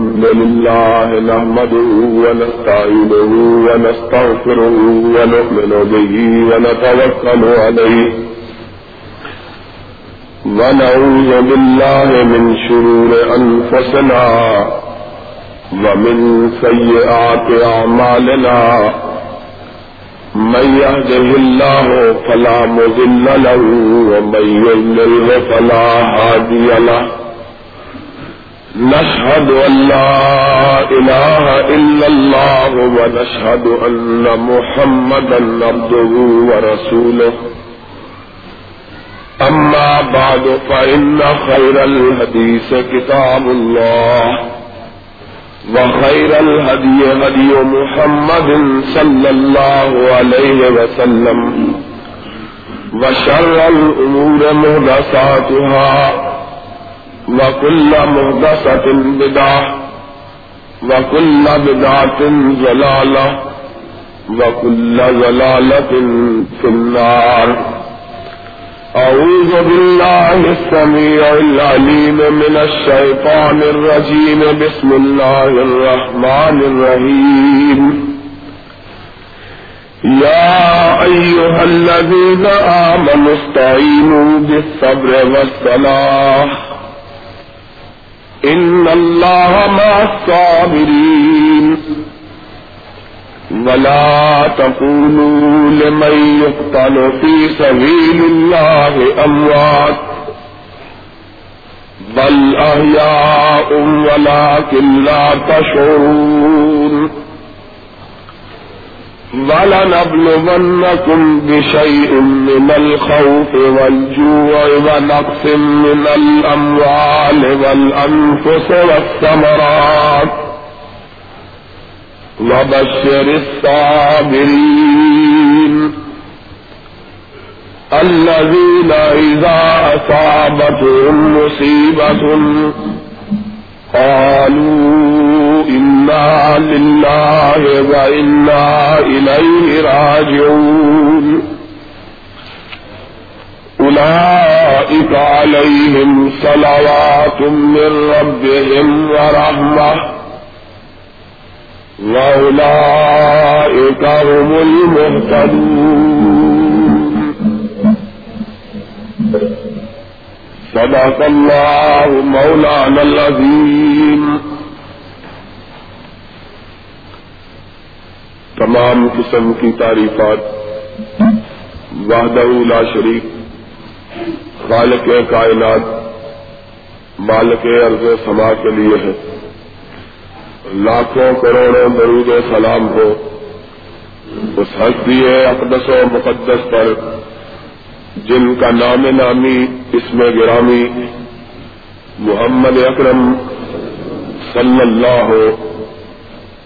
الحمد لله نحمده ونستعينه ونستغفره ونؤمن به ونتوكل عليه ونعوذ بالله من شرور أنفسنا ومن سيئات أعمالنا من يهده الله فلا مذل له ومن يضلل فلا هادي له نشهد أن لا إله إلا الله ونشهد أن محمدا عبده ورسوله. أما بعد، فإن خير الحديث كتاب الله، وخير الهدي هدي محمد صلى الله عليه وسلم، وشر الأمور مهدساتها. وكل مهدسة بدعة وكل بدعة زلالة وكل زلالة في النار أعوذ بالله السميع العليم من الشيطان الرجيم بسم الله الرحمن الرحيم يا أيها الذين آمنوا استعينوا بالصبر والصلاح إن الله مع الصابرين ولا تقولوا لمن يقتل في سبيل الله أموات بل أحياء ولكن لا تشعرون ولنبلغنكم بشيء من الخوف والجوع ونقص من الأموال والأنفس والثمرات. وبشر الصابرين. الذين إذا أصابتهم مصيبة قالوا إنا لله وإنا إليه راجعون أولئك عليهم صلوات من ربهم ورحمة وأولئك هم المهتدون صدق الله مولانا العظيم. تمام قسم کی تعریفات وحدہ لا شریک، خالق کائنات، مالک ارض سما کے لیے ہے۔ لاکھوں کروڑوں درود سلام ہو۔ اس ہستی اقدس و مقدس پر جن کا نام نامی اس میں گرامی، محمد اکرم صلی اللہ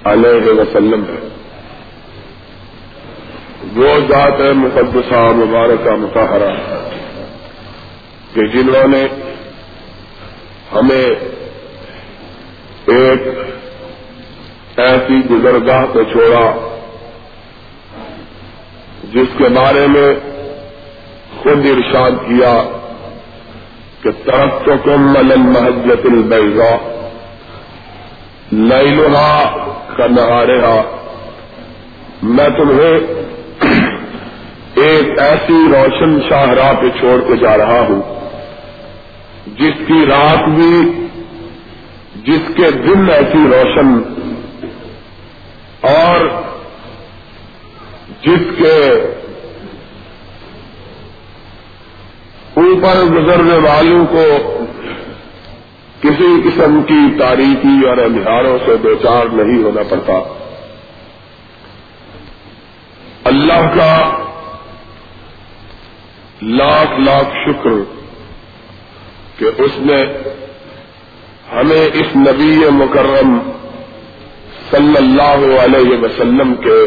علیہ وسلم ہے۔ وہ ذات مقدسہ، مبارکہ متحرہ کہ جنہوں نے ہمیں ایک ایسی گزرگاہ کو چھوڑا، جس کے بارے میں خود ارشاد کیا کہ طرف تو کم ملن محجت البیضا لیلہا کا نہارہا میں تمہیں ایک ایسی روشن شاہراہ پہ چھوڑ کے جا رہا ہوں، جس کی رات بھی، جس کے دن ایسی روشن، اور جس کے اوپر گزرنے والوں کو کسی قسم کی تاریخی اور اندھاروں سے دو چار نہیں ہونا پڑتا۔ اللہ کا لاکھ لاکھ شکر کہ اس نے ہمیں اس نبی مکرم صلی اللہ علیہ وسلم کے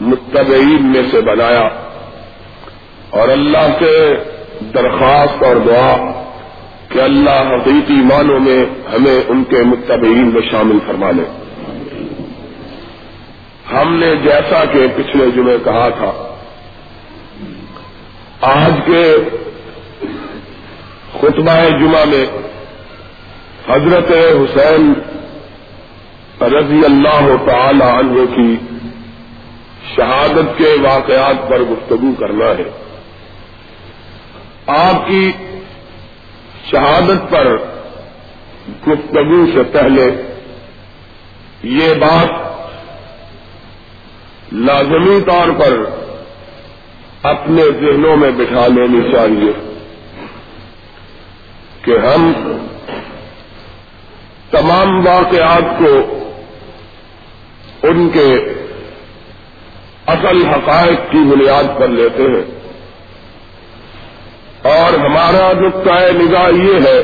متبعین میں سے بنایا۔ اور اللہ سے درخواست اور دعا کہ اللہ حقیقی معنوں میں ہمیں ان کے متبعین میں شامل فرما لے۔ ہم نے جیسا کہ پچھلے جمعے کہا تھا، آج کے خطبہ جمعہ میں حضرت حسین رضی اللہ تعالی عنہ کی شہادت کے واقعات پر گفتگو کرنا ہے۔ آپ کی شہادت پر گفتگو سے پہلے یہ بات لازمی طور پر اپنے ذہنوں میں بٹھا لینی چاہیے کہ ہم تمام واقعات کو ان کے اصل حقائق کی بنیاد پر لیتے ہیں۔ اور ہمارا نقطۂ نگاہ یہ ہے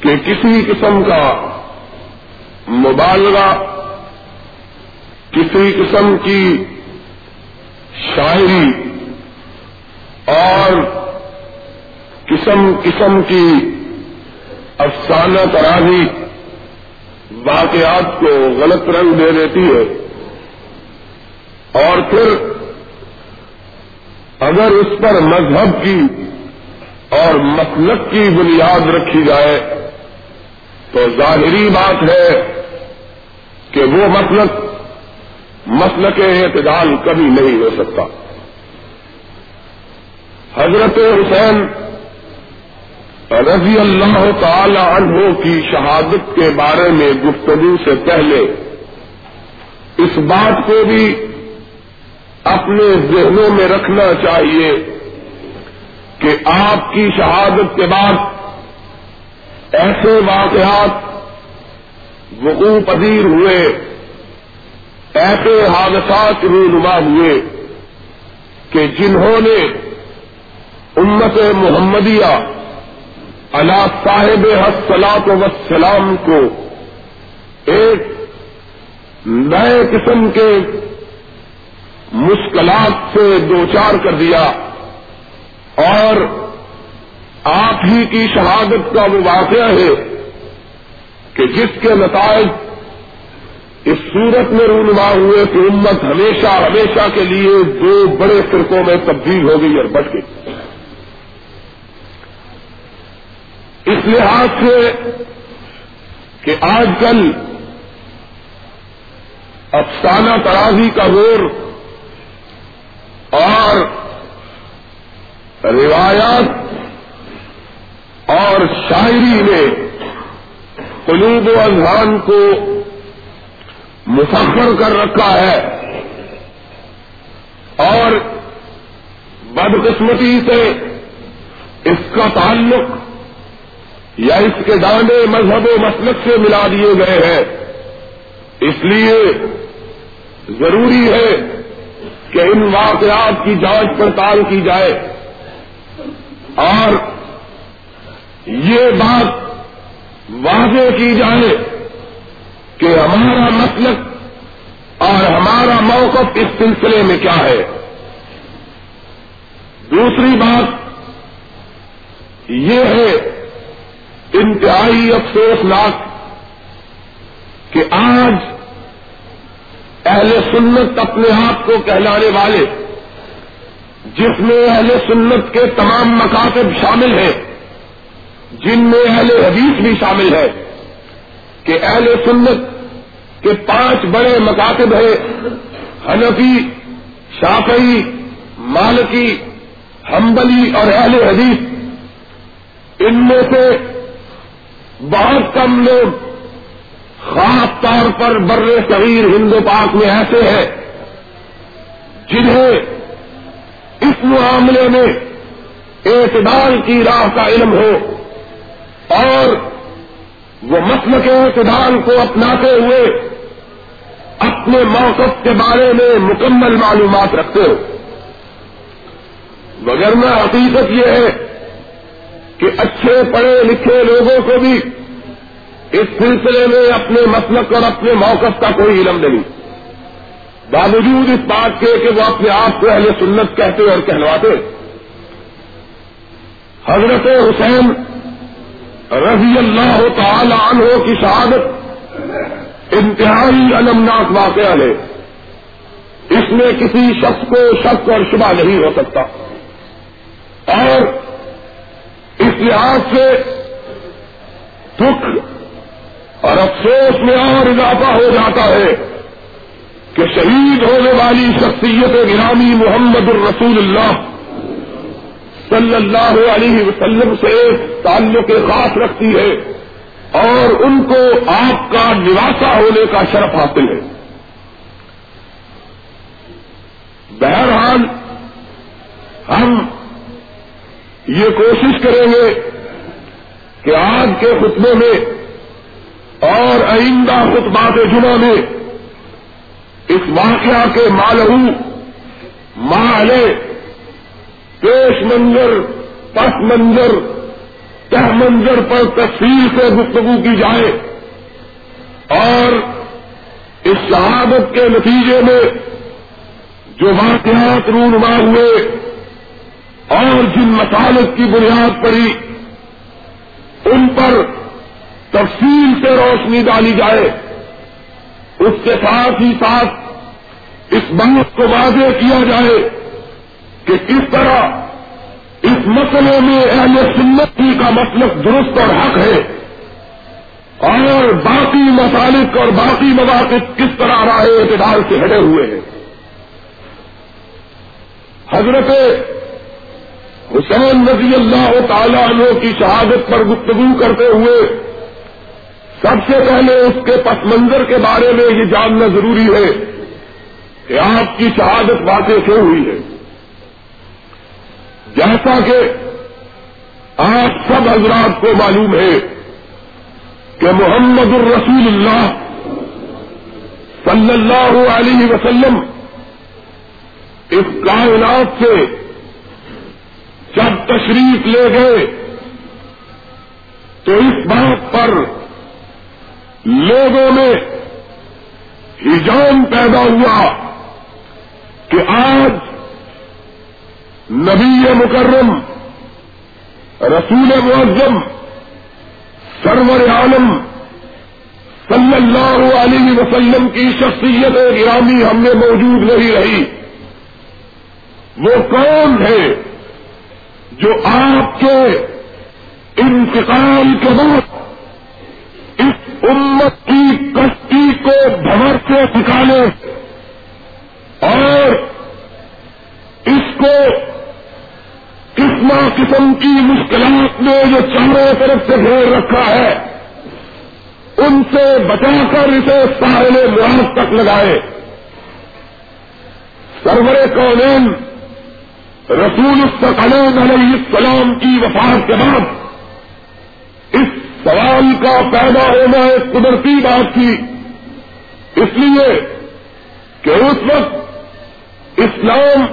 کہ کسی قسم کا مبالغہ، کسی قسم کی شاعری اور قسم قسم کی افسانہ تراہی واقعات کو غلط رنگ دے دیتی ہے اور پھر اگر اس پر مذہب کی اور مسلک کی بنیاد رکھی جائے، تو ظاہری بات ہے کہ وہ مسلک مسلک اعتدال کبھی نہیں ہو سکتا۔ حضرت حسین رضی اللہ تعالی عنہ کی شہادت کے بارے میں گفتگو سے پہلے اس بات کو بھی اپنے ذہنوں میں رکھنا چاہیے کہ آپ کی شہادت کے بعد ایسے واقعات وقوع پذیر ہوئے، ایسے حادثات رونما ہوئے کہ جنہوں نے امت محمدیہ اللہ صاحب حسلاط وسلام کو ایک نئے قسم کے مشکلات سے دوچار کر دیا اور آپ ہی کی شہادت کا وہ واقعہ ہے کہ جس کے نتائج اس صورت میں رونما ہوئے کہ امت ہمیشہ ہمیشہ کے لیے دو بڑے فرقوں میں تبدیل ہو گئی اور بٹ گئی۔ اس لحاظ سے کہ آج کل افسانہ ترازی کا زور اور روایات اور شاعری نے قلوب و اذہان کو مسفر کر رکھا ہے اور بدقسمتی سے اس کا تعلق یا اس کے دانے مذہب و مسلک سے ملا دیے گئے ہیں۔ اس لیے ضروری ہے کہ ان واقعات کی جانچ پڑتال کی جائے۔ اور یہ بات واضح کی جائے کہ ہمارا مسلک اور ہمارا موقف اس سلسلے میں کیا ہے۔ دوسری بات یہ ہے انتہائی افسوسناک کہ آج اہل سنت اپنے آپ کو کہلانے والے، جس میں اہل سنت کے تمام مکاتب شامل ہیں، جن میں اہل حدیث بھی شامل ہے کہ اہل سنت کے پانچ بڑے مکاتب ہیں، حنفی، شافعی، مالکی ہمبلی اور اہل حدیث۔ ان میں سے بہت کم لوگ خاص طور پر بر صغیر ہندو پاک میں ایسے ہیں جنہیں اس معاملے میں اعتدال کی راہ کا علم ہو اور وہ مسل کے اعتدال کو اپناتے ہوئے اپنے موقف کے بارے میں مکمل معلومات رکھتے ہو۔ وغیرہ حقیقت یہ ہے کہ اچھے پڑھے لکھے لوگوں کو بھی اس سلسلے میں اپنے مسلک اور اپنے موقف کا کوئی علم نہیں۔ باوجود اس بات کے کہ وہ اپنے آپ کو اہل سنت کہتے اور کہلواتے۔ حضرت حسین رضی اللہ تعالی عنہ کی شہادت انتہائی المناک واقعہ ہے۔ اس میں کسی شخص کو شک اور شبہ نہیں ہو سکتا۔ اور اس لحاظ سے دکھ اور افسوس میں اور اضافہ ہو جاتا ہے کہ شہید ہونے والی شخصیت گرامی محمد الرسول اللہ صلی اللہ علیہ وسلم سے تعلق خاص رکھتی ہے اور ان کو آپ کا نواسا ہونے کا شرف حاصل ہے۔ بہرحال ہم یہ کوشش کریں گے کہ آج کے خطبے میں اور آئندہ خطبات جمعہ میں اس واقعہ کے مالو مالے پیش منظر، پس منظر، تہ منظر پر تفصیل سے گفتگو کی جائے اور اس شہادت کے نتیجے میں جو واقعات رونما ہوئے اور جن مسالت کی بنیاد پڑی، ان پر تفصیل سے روشنی ڈالی جائے۔ اس کے ساتھ ہی ساتھ اس بات کو واضح کیا جائے کہ کس طرح اس مسئلے میں اہل سنتی کا مطلب درست اور حق ہے۔ اور باقی مسالک اور باقی مواقع کس طرح راہ اعتدال سے ہٹے ہوئے ہیں۔ حضرت حسین رضی اللہ تعالیٰ عنہ کی شہادت پر گفتگو کرتے ہوئے سب سے پہلے اس کے پس منظر کے بارے میں یہ جاننا ضروری ہے کہ آپ کی شہادت واقع کیوں ہوئی ہے؟ جیسا کہ آپ سب حضرات کو معلوم ہے کہ محمد الرسول اللہ صلی اللہ علیہ وسلم اس کائنات سے جب تشریف لے گئے تو اس بات پر لوگوں میں ہجان پیدا ہوا کہ آج نبی مکرم، رسول معظم، سرور عالم صلی اللہ علیہ وسلم کی شخصیت گرامی ہم میں موجود نہیں رہی۔ وہ کون ہے جو آپ کے انتقال کے بعد امت کی کشتی کو بھور سے نکالے اور اس کو قسم قسم کی مشکلات میں جو چاروں طرف سے گھیر رکھا ہے، ان سے بچا کر اسے ساحل مراز تک لگائے۔ سرور کونین رسول السلام علیہ السلام کی وفات کے بعد سوال کا پیدا ہونا ایک قدرتی بات تھی۔ اس لیے کہ اس وقت اسلام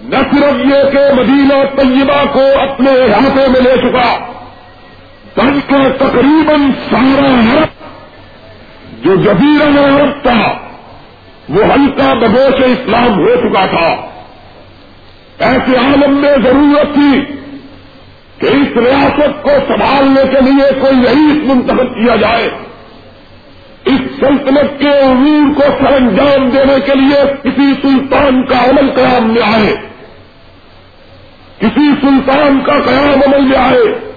نہ صرف یہ کہ مدینہ طیبہ کو اپنے احاطے میں لے چکا، بلکہ تقریباً سارا عرب جو جبیر عرب تھا، وہ ہلکا بدوش اسلام ہو چکا تھا۔ ایسے عالم میں ضرورت تھی کہ اس ریاست کو سنبھالنے کے لیے کوئی رئیس منتخب کیا جائے، اس سلطنت کے امور کو سر انجام دینے کے لیے کسی سلطان کا عمل قیام میں آئے۔ کسی سلطان کا قیام عمل میں آئے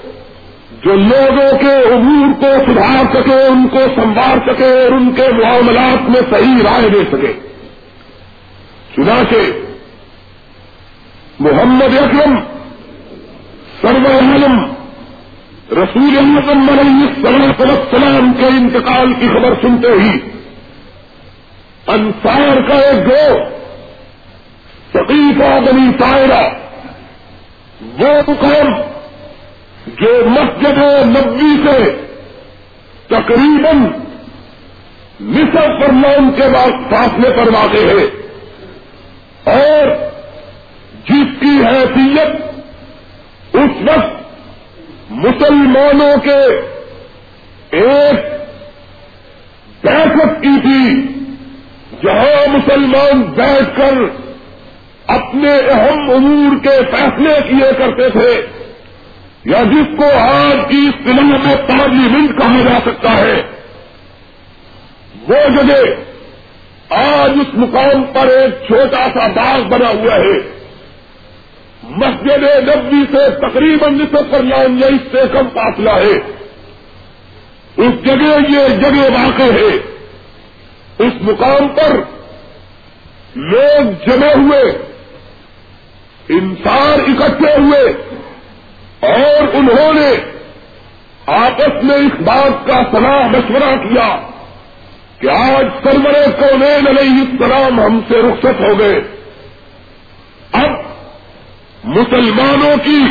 جو لوگوں کے امور کو سدھار سکے، ان کو سنوار سکے اور ان کے معاملات میں صحیح رائے دے سکے۔ چنانچہ محمد اکرم سرو عالم رسول اعظم السلام کے انتقال کی خبر سنتے ہی انصار کا ایک گو سقیفہ بنی طائرہ، وہ مقام جو مسجد نبی سے تقریباً مصر پر لون کے بعد فاصلے پر واقع ہے اور جس کی حیثیت اس وقت مسلمانوں کے ایک دہشت کی تھی، جہاں مسلمان بیٹھ کر اپنے اہم امور کے فیصلے کیے کرتے تھے، یا جس کو آج کی فلم میں پارلیمنٹ کہا جا سکتا ہے۔ وہ جگہ آج اس مقام پر ایک چھوٹا سا باغ بنا ہوا ہے۔ مسجد نبی سے تقریباً نصف پر لائن یا اس سے کم فاصلہ ہے۔ اس جگہ یہ جگہ واقع ہے۔ اس مقام پر لوگ جمے ہوئے، انسان اکٹھے ہوئے، اور انہوں نے آپس میں اس بات کا صلاح مشورہ کیا کہ آج سرورے کو علیہ السلام ہم سے رخصت ہو گئے۔ اب مسلمانوں کی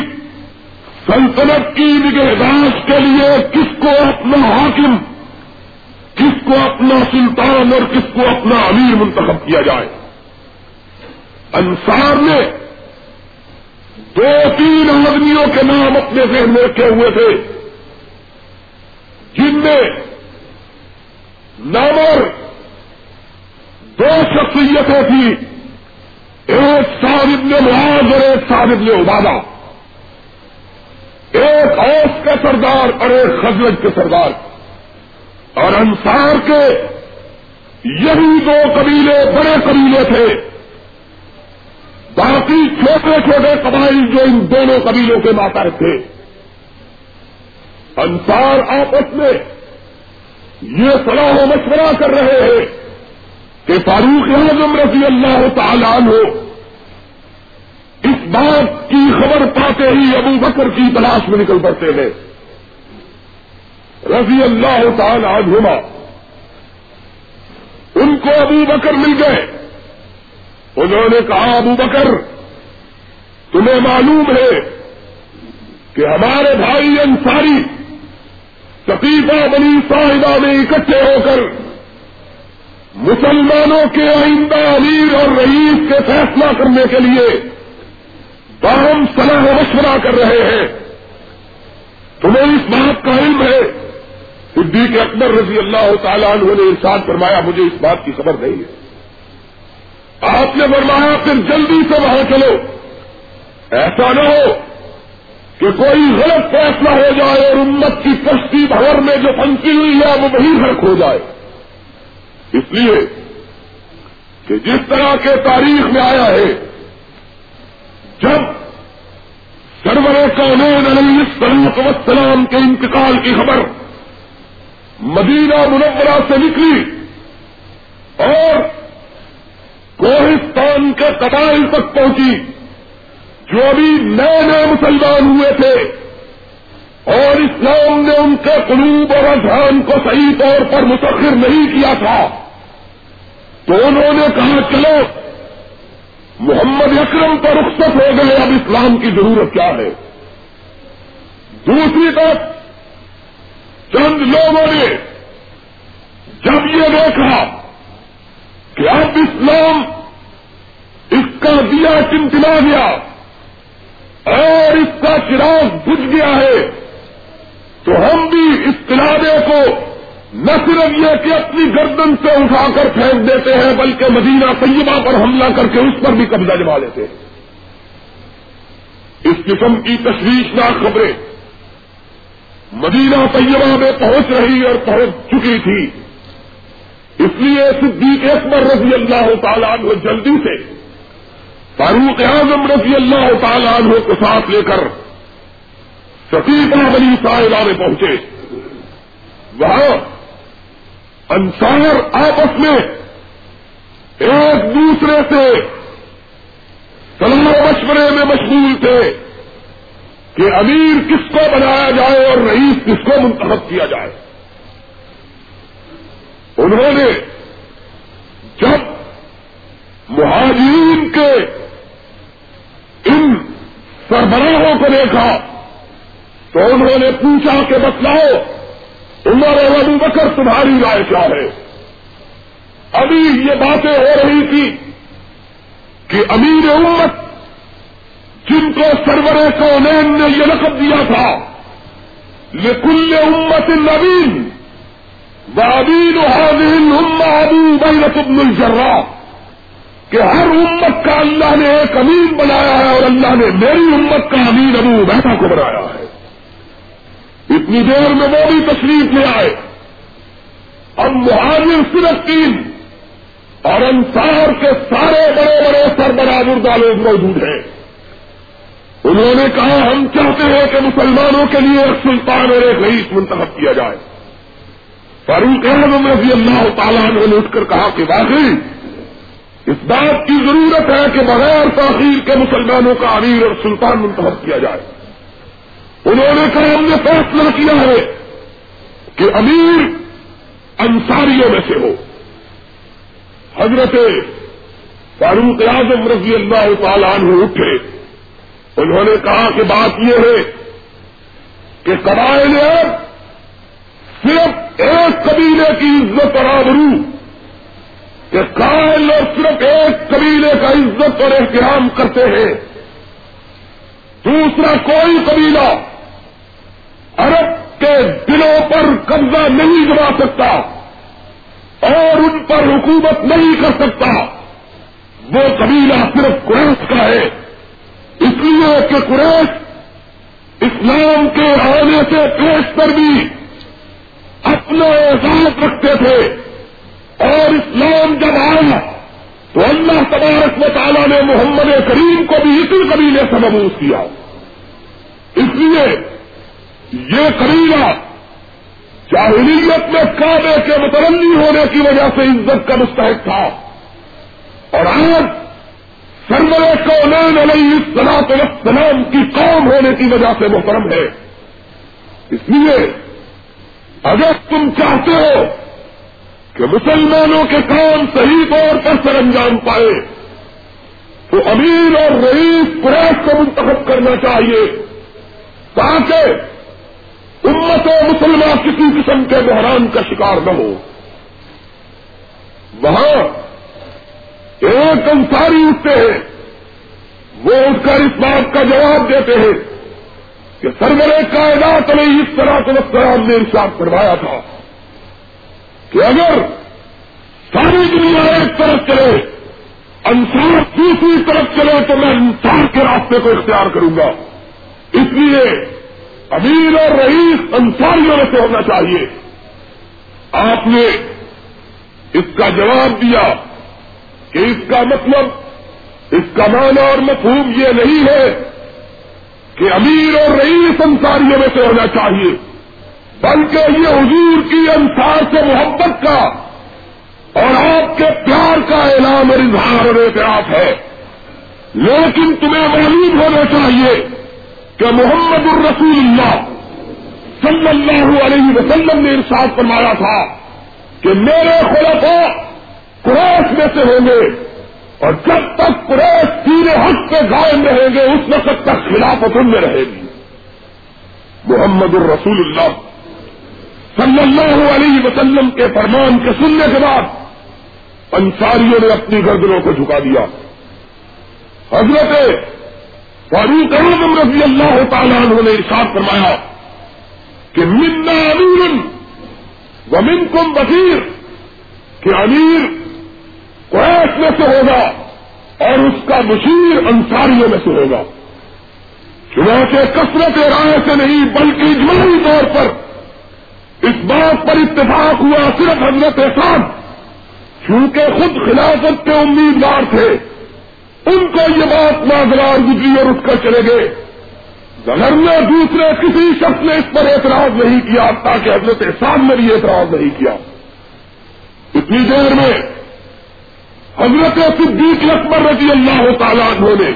سلطنت کی نگہداشت کے لیے کس کو اپنا حاکم، کس کو اپنا سلطان اور کس کو اپنا امیر منتخب کیا جائے؟ انصار نے دو تین آدمیوں کے نام اپنے ذہن میں رکھے ہوئے تھے، جن میں نامر دو شخصیتیں تھیں۔ ایک صاحب نے معاذ اور ایک صاحب نے عبادہ۔ ایک اوس کا سردار اور ایک خزرج کے سردار۔ اور انصار کے یہی دو قبیلے بڑے قبیلے تھے۔ باقی چھوٹے چھوٹے قبائل جو ان دونوں قبیلوں کے ماتا تھے۔ انصار آپس میں یہ صلاح و مشورہ کر رہے ہیں۔ کہ فاروق اعظم رضی اللہ تعالیٰ عنہ اس بات کی خبر پاتے ہی ابو بکر کی تلاش میں نکل پڑتے ہیں۔ رضی اللہ تعالی عنہما، ان کو ابو بکر مل گئے۔ انہوں نے کہا، ابو بکر، تمہیں معلوم ہے کہ ہمارے بھائی انصاری تقیفہ بنی صاحبہ میں اکٹھے ہو کر مسلمانوں کے آئندہ امیر اور رئیس کے فیصلہ کرنے کے لیے باہم صلاح مشورہ کر رہے ہیں۔ تمہیں اس بات کا علم ہے۔ صدیق اکبر رضی اللہ تعالیٰ عنہ نے ارشاد فرمایا، مجھے اس بات کی خبر نہیں ہے۔ آپ نے فرمایا، پھر جلدی سے وہاں چلو۔ ایسا نہ ہو کہ کوئی غلط فیصلہ ہو جائے اور امت کی کشتی بھور میں جو پنکی ہوئی ہے، وہ وہی فرق ہو جائے۔ اس لیے کہ جس طرح کے تاریخ میں آیا ہے، جب سرور کونین علیہ السلام وسلام کے انتقال کی خبر مدینہ منورہ سے نکلی اور کوہستان کے قبائل تک پہنچی، جو ابھی نئے نئے مسلمان ہوئے تھے۔ اور اسلام نے ان کے قلوب اور اذہان کو صحیح طور پر متاثر نہیں کیا تھا۔ تو انہوں نے کہا، چلو، محمد اکرم تو رخصت ہو گئے، اب اسلام کی ضرورت کیا ہے؟ دوسری طرف، چند لوگوں نے جب یہ دیکھا کہ اب اسلام اس کا دیا چمچنا گیا اور اس کا چراغ بجھ گیا ہے تو ہم بھی اس قلعے کو نہ صرف یہ کہ اپنی گردن سے اٹھا کر پھینک دیتے ہیں، بلکہ مدینہ طیبہ پر حملہ کر کے اس پر بھی قبضہ جما لیتے ہیں۔ اس قسم کی تشویشناک خبریں مدینہ طیبہ میں پہنچ رہی اور پہنچ چکی تھی۔ اس لیے صدیق اکبر رضی اللہ تعالیٰ عنہ جلدی سے فاروق اعظم رضی اللہ تعالیٰ عنہ کو ساتھ لے کر سفیدہ بلی سائلہ میں پہنچے۔ وہاں انصار آپس میں ایک دوسرے سے سلام مشورے میں مشغول تھے کہ امیر کس کو بنایا جائے اور رئیس کس کو منتخب کیا جائے۔ انہوں نے جب مہاجرین کے ان سربراہوں کو دیکھا تو انہوں نے پوچھا کہ بتلاؤ، عمر اور ابو بکر تمہاری رائے کیا ہے؟ ابھی یہ باتیں ہو رہی تھی کہ امیر امت جن کو سرور کونین نے یہ لقب دیا تھا، لکل امت نبین بابین حاضر ابو بین ابن الجرا کہ ہر امت کا اللہ نے ایک امین بنایا ہے اور اللہ نے میری امت کا امین ابو بیٹا کو بنایا ہے۔ اتنی دیر میں وہ بھی تشریف لے آئے۔ اب مہاجر صرف تین اور انصار کے سارے بڑے بڑے سربراہ مردہ لوگ موجود ہیں۔ انہوں نے کہا، ہم چاہتے ہیں کہ مسلمانوں کے لیے ایک سلطان اور ایک رئیس منتخب کیا جائے۔ فاروق اعظم رضی اللہ تعالیٰ نے اٹھ کر کہا کہ واقعی اس بات کی ضرورت ہے کہ بغیر تاخیر کے مسلمانوں کا امیر اور سلطان منتخب کیا جائے۔ انہوں نے کہا، ہم نے فیصلہ کیا ہے کہ امیر انصاریوں میں سے ہو۔ حضرت فاروق اعظم رضی اللہ تعالیٰ عنہ اٹھے۔ انہوں نے کہا کہ بات یہ ہے کہ قبائل صرف ایک قبیلے کی عزت اور آبرو، کہ قائل اور صرف ایک قبیلے کا عزت اور احترام کرتے ہیں۔ دوسرا کوئی قبیلہ عرب کے دلوں پر قبضہ نہیں جما سکتا اور ان پر حکومت نہیں کر سکتا، وہ قبیلہ صرف قریش کا ہے۔ اس لیے کہ قریش اسلام کے آنے سے پیش پر بھی اپنا احساس رکھتے تھے اور اسلام جب آیا تو اللہ تبارک و تعالیٰ نے محمد کریم کو بھی اسی قبیلے سے مبوس کیا۔ اس لیے یہ قبیلہ جاہلیت میں کعبے کے مترنی ہونے کی وجہ سے عزت کا مستحق تھا۔ اور آج سرور کو نین علیہ السلاط السلام کی قوم ہونے کی وجہ سے محترم ہے۔ اس لیے اگر تم چاہتے ہو کہ مسلمانوں کے کام صحیح طور پر سر انجام پائے، تو امیر اور رئیس پریس کو منتخب کرنا چاہیے، تاکہ امت و مسلمان کسی قسم کے بحران کا شکار نہ ہو۔ وہاں ایک انصاری اٹھتے ہیں، وہ اٹھ کر اس بات کا جواب دیتے ہیں کہ سرور کائنات نے اس طرح کو وسلام نے ارشاد کروایا تھا۔ کہ اگر ساری دنیا ایک طرف چلے انسار دوسری طرف چلے تو میں انسان کے راستے کو اختیار کروں گا۔ اس لیے امیر اور رئیس انصاریوں میں سے ہونا چاہیے۔ آپ نے اس کا جواب دیا کہ اس کا مطلب اس کا معنی اور مفہوم یہ نہیں ہے کہ امیر اور رئیس انصاریوں میں سے ہونا چاہیے۔ بلکہ یہ حضور کی انصار سے محبت کا اور آپ کے پیار کا اعلان اور اظہار اور اعتراف ہے۔ لیکن تمہیں معلوم ہونا چاہیے کہ محمد الرسول اللہ صلی اللہ علیہ وسلم نے ارشاد فرمایا تھا کہ میرے خلفاء قریش میں سے ہوں گے اور جب تک قریش تیرے حق پہ قائم رہیں گے، اس وقت تک خلافت ان میں رہے گی محمد الرسول اللہ صلی اللہ علیہ وسلم کے فرمان کے سننے کے بعد انصاریوں نے اپنی گردنوں کو جھکا دیا۔ حضرت فاروق اعظم رضی اللہ تعالیٰ عنہ نے ارشاد فرمایا کہ منا امیر و من کم وزیر کہ امیر قریش میں سے ہوگا اور اس کا مشیر انصاریوں میں سے ہوگا۔ چنانچہ کثرت رائے سے نہیں، بلکہ اجماعی طور پر اس بات پر اتفاق ہوا صرف حضرت احسان چونکہ خود خلافت کے امیدوار تھے۔ ان کو یہ بات ناگوار گزری اور اٹھ کر چلے گئے۔ میں دوسرے کسی شخص نے اس پر اعتراض نہیں کیا، تاکہ حضرت احسان نے بھی اعتراض نہیں کیا۔ اتنی دیر میں حضرت صدیق اکبر رضی اللہ تعالیٰ عنہ نے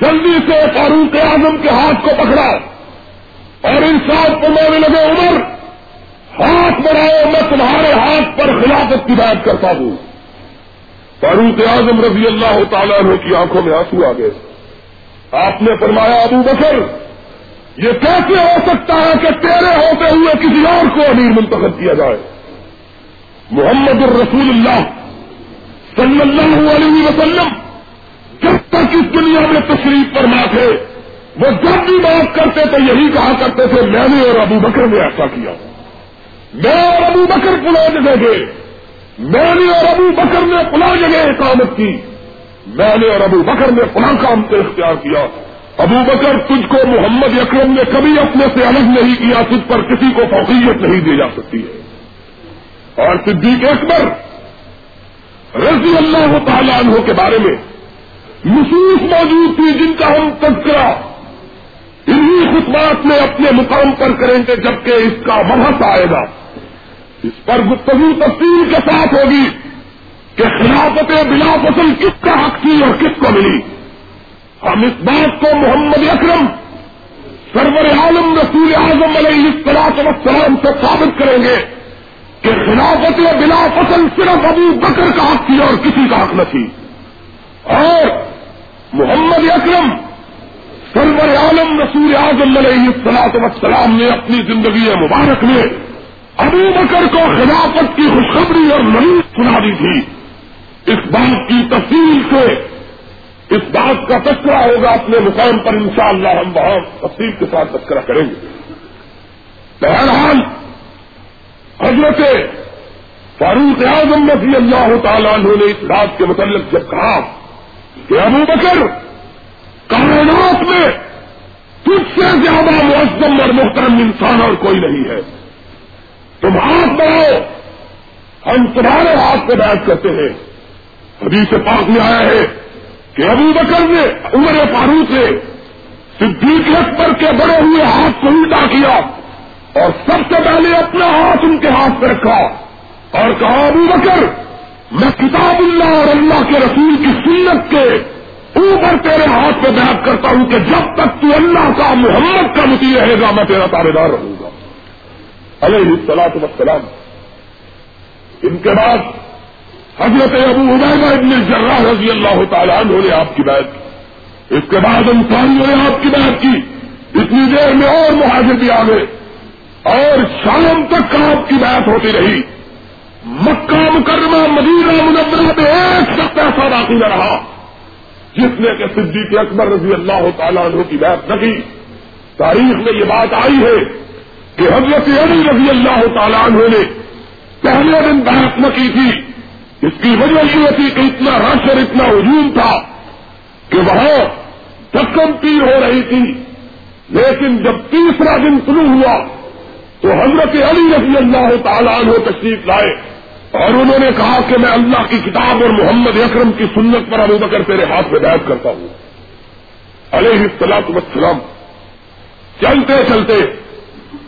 جلدی سے فاروق اعظم کے ہاتھ کو پکڑا اور انصاف کو مارنے لگے عمر۔ ہاتھ بڑھاؤ میں تمہارے ہاتھ پر خلافت کی بات کرتا ہوں۔ فاروق اعظم رضی اللہ تعالیٰ عنہ کی آنکھوں میں آنسو آ گئے۔ آپ نے فرمایا، ابو بکر، یہ کیسے ہو سکتا ہے کہ تیرے ہوتے ہوئے کسی اور کو امیر منتخب کیا جائے؟ محمد الرسول اللہ صلی اللہ علیہ وسلم جب تک اس دنیا میں تشریف پر نہ تھے، وہ جب بھی بات کرتے تو یہی کہا کرتے تھے، میں نے اور ابو بکر نے ایسا کیا۔ میں اور ابو بکر پلا جگہ گئے۔ میں نے اور ابو بکر نے پلا جگہ اقامت کی۔ میں نے اور ابو بکر نے پلا کام سے اختیار کیا۔ ابو بکر تجھ کو محمد اکرم نے کبھی اپنے سے الگ نہیں کیا، تجھ پر کسی کو فوقیت نہیں دی جا سکتی۔ ہے اور صدیق اکبر رضی اللہ تعالیٰ عنہ کے بارے میں نصوص موجود تھی، جن کا ہم تذکرہ انہی خطبات میں اپنے مقام پر کریں گے جبکہ اس کا محت آئے گا۔ اس پر گفتگو تفصیل کے ساتھ ہوگی کہ خلافت بلا فصل کس کا حق تھی اور کس کو ملی۔ ہم اس بات کو محمد اکرم، سرور عالم رسول اعظم علیہ اصطلاح وسلام سے ثابت کریں گے کہ خلافت بلا فصل صرف ابو بکر کا حق تھی اور کسی کا حق نہ تھی۔ اور محمد اکرم، سرور عالم رسول اعظم علیہ السلاط وسلام نے اپنی زندگی مبارک میں ابو بکر کو خلافت کی خوشخبری اور نئی سنا دی تھی۔ اس بات کی تفصیل سے اس بات کا تذکرہ ہوگا، اپنے مقام پر انشاءاللہ ہم وہاں تفصیل کے ساتھ تذکرہ کریں گے۔ بہرحال، حضرت فاروق اعظم رضی اللہ تعالیٰ عنہ نے اس بات کے متعلق جب کہا کہ ابو بکر کائنات میں تجھ سے زیادہ معظم اور محترم انسان اور کوئی نہیں ہے۔ تم ہاتھ بڑھاؤ ہم تمہارے ہاتھ پہ بیٹھ کرتے ہیں۔ ابھی سے پاک میں آیا ہے کہ ابو بکر نے عمر فاروق نے صدیق اکبر کے بڑے ہوئے ہاتھ کو الٹا کیا اور سب سے پہلے اپنا ہاتھ ان کے ہاتھ پہ رکھا اور کہا، ابو بکر، میں کتاب اللہ اور اللہ کے رسول کی سنت کے اوپر تیرے ہاتھ پہ بیعت کرتا ہوں کہ جب تک تو اللہ کا محمد کا متی رہے گا، میں تیرا تابے دار رہوں گا۔ علیہ السلاط وسلام ان کے بعد حضرت ابو عبیدہ ابن جرہ رضی اللہ تعالیٰ عنہ نے آپ کی بات کی۔ اس کے بعد انسانیوں نے آپ کی بات کی۔ اتنی دیر میں اور مہاجر بھی آ گئے۔ اور شام تک آپ کی بات ہوتی رہی۔ مکہ مکرمہ، مدینہ منورہ میں ایک شخص ایسا باقی نہ رہا۔ جس نے کہ صدیق اکبر رضی اللہ تعالیٰ عنہ کی بات نہ کی۔ تاریخ میں یہ بات آئی ہے۔ کہ حضرت علی رضی اللہ تعالیٰ عنہ نے پہلے دن بحث نہ کی تھی۔ اس کی وجہ یہ تھی کہ اتنا رش اور اتنا ہجوم تھا کہ وہاں دکن پیر ہو رہی تھی۔ لیکن جب تیسرا دن شروع ہوا تو حضرت علی رضی اللہ تعالیٰ عنہ تشریف لائے اور انہوں نے کہا کہ میں اللہ کی کتاب اور محمد اکرم کی سنت پر ابو بکر تیرے ہاتھ میں بیٹھ کرتا ہوں۔ علیہ السلاط وسلام چلتے چلتے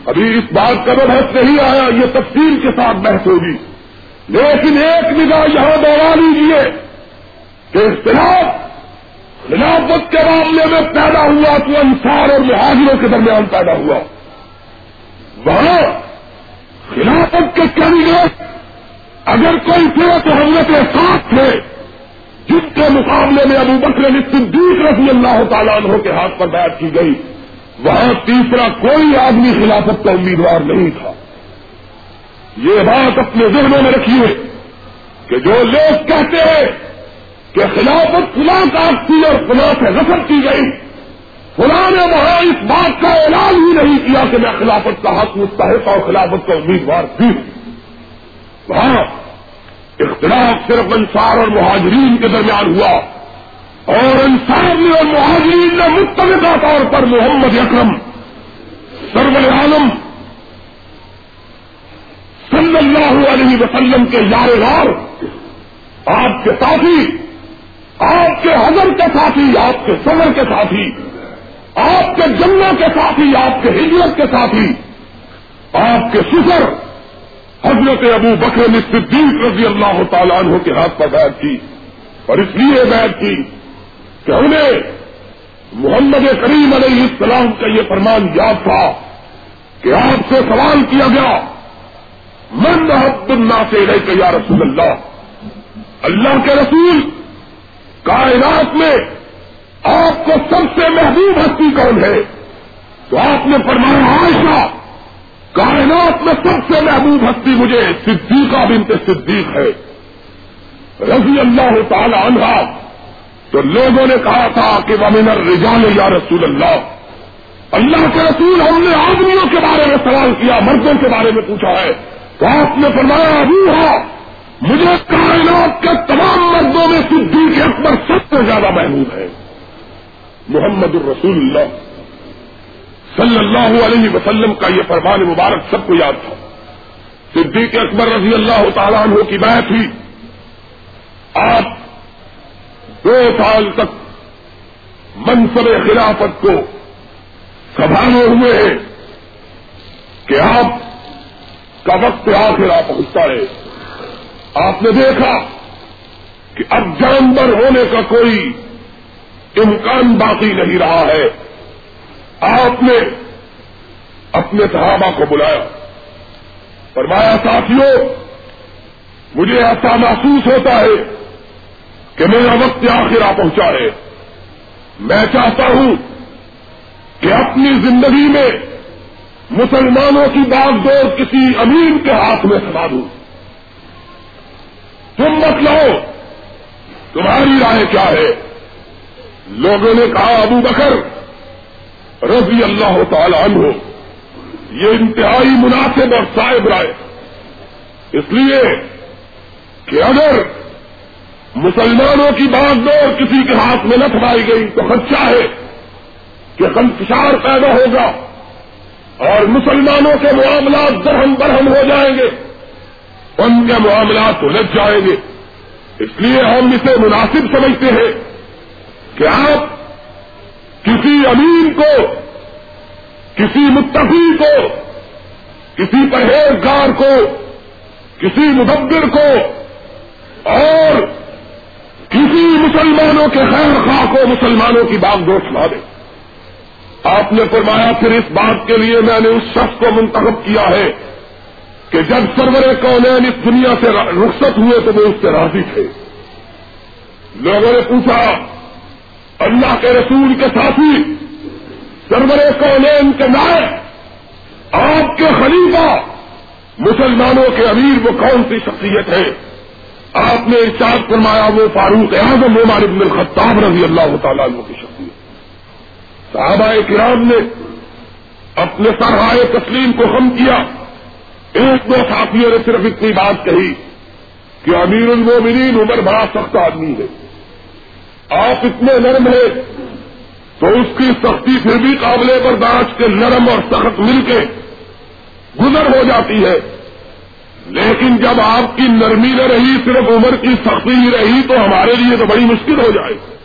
ابھی اس بات کا بحث نہیں آیا، یہ تفصیل کے ساتھ بحث ہوگی۔ لیکن ایک نگاہ یہاں دوڑا لیجیے کہ اختلاف، خلافت کے معاملے میں پیدا ہوا تو انصار اور مہاجروں کے درمیان پیدا ہوا۔ وہاں خلافت کے کینڈیڈیٹ اگر کوئی تھے تو حضرت ساتھ تھے، جن کے مقابلے میں ابو بکر صدیق رضی اللہ تعالیٰ عنہ کے ہاتھ پر بیعت کی گئی۔ وہاں تیسرا کوئی آدمی خلافت کا امیدوار نہیں تھا۔ یہ بات اپنے ذہنوں میں رکھیے کہ جو لوگ کہتے ہیں کہ خلافت فلاں کاٹ تھی اور فلاں سے رفت کی گئی، فلاں نے وہاں اس بات کا اعلان ہی نہیں کیا کہ میں خلافت کا حق مستحق اور خلافت کا امیدوار بھی ہوں۔ وہاں اختلاف صرف انصار اور مہاجرین کے درمیان ہوا۔ اور انصار نے اور مہاجرین نے متفقہ طور پر محمد اکرم، سرور عالم صلی اللہ علیہ وسلم کے یار غار آپ کے ساتھی، آپ کے حضر کے ساتھی، آپ کے سمر کے ساتھی، آپ کے جنگوں کے ساتھی، آپ کے ہجرت کے ساتھی، آپ کے سفر، حضرت ابو بکر صدیق رضی اللہ تعالیٰ عنہ کے ہاتھ پر بیٹھ کی اور اس لیے بیٹھ کی کہ انہیں محمد کریم علیہ السلام کا یہ فرمان یاد تھا کہ آپ سے سوال کیا گیا، من محبت اللہ سے رہے یا رسول اللہ؟ اللہ کے رسول، کائنات میں آپ کو سب سے محبوب ہستی کون ہے؟ تو آپ نے فرمایا، عائشہ، کائنات میں سب سے محبوب ہستی مجھے صدیقہ بنت صدیق ہے۔ رضی اللہ تعالی عنہ تو لوگوں نے کہا تھا کہ ومن الرجال یا رسول اللہ اللہ کے رسول ہم نے آدمیوں کے بارے میں سوال کیا، مردوں کے بارے میں پوچھا ہے۔ تو آپ نے فرمایا ابھی ہو مجھے کائنات کے تمام مردوں میں صدیق اکبر سب سے زیادہ محبوب ہے۔ محمد الرسول اللہ۔ صلی اللہ علیہ وسلم کا یہ فرمان مبارک سب کو یاد تھا۔ صدیق اکبر رضی اللہ تعالیٰ عنہ کی بات تھی آپ دو سال تک منصب خلافت کو سنبھالے ہوئے ہیں کہ آپ کا وقت آخر آپ پہنچتا ہے آپ نے دیکھا کہ اب جانور ہونے کا کوئی امکان باقی نہیں رہا ہے۔ آپ نے اپنے صحابہ کو بلایا۔ فرمایا ساتھیوں مجھے ایسا محسوس ہوتا ہے کہ میرا وقت آخر آ پہنچا ہے۔ میں چاہتا ہوں کہ اپنی زندگی میں مسلمانوں کی باغ دور کسی امین کے ہاتھ میں سنا دوں۔ تم مت لو تمہاری رائے کیا ہے؟ لوگوں نے کہا، ابو بکر رضی اللہ تعالی عنہ، یہ انتہائی مناسب اور صاحب رائے۔ اس لیے کہ اگر مسلمانوں کی بات دور کسی کے ہاتھ میں نہ تھمائی گئی تو خدشہ ہے کہ کنفشار پیدا ہوگا اور مسلمانوں کے معاملات درہم برہم ہو جائیں گے، ان کے معاملات الجھ جائیں گے۔ اس لیے ہم اسے مناسب سمجھتے ہیں کہ آپ کسی امین کو، کسی متفی کو، کسی پرہیزگار کو، کسی مدبر کو اور کسی مسلمانوں کے خیر خواہ کو مسلمانوں کی بات دوست لا دے۔ آپ نے فرمایا، پھر اس بات کے لیے میں نے اس شخص کو منتخب کیا ہے کہ جب سرور کونین اس دنیا سے رخصت ہوئے تو وہ اس سے راضی تھے۔ لوگوں نے پوچھا، اللہ کے رسول کے ساتھی سرور کونین کے نائب، آپ کے خلیفہ مسلمانوں کے امیر وہ کون سی شخصیت ہے؟ آپ نے ارشاد فرمایا وہ فاروق اعظم عمر ابن الخطاب رضی اللہ تعالیٰ عنہ کی شخصیت صحابہ کرام نے اپنے سرحائے تسلیم کو ہم کیا۔ ایک دو ساتھیوں نے صرف اتنی بات کہی کہ امیر المومنین عمر بڑا سخت آدمی ہے۔ آپ اتنے نرم ہیں تو اس کی سختی پھر بھی قابل برداشت کے نرم اور سخت مل کے گزر ہو جاتی ہے۔ لیکن جب آپ کی نرمی نہ رہی، صرف عمر کی سختی ہی رہی، تو ہمارے لیے تو بڑی مشکل ہو جائے۔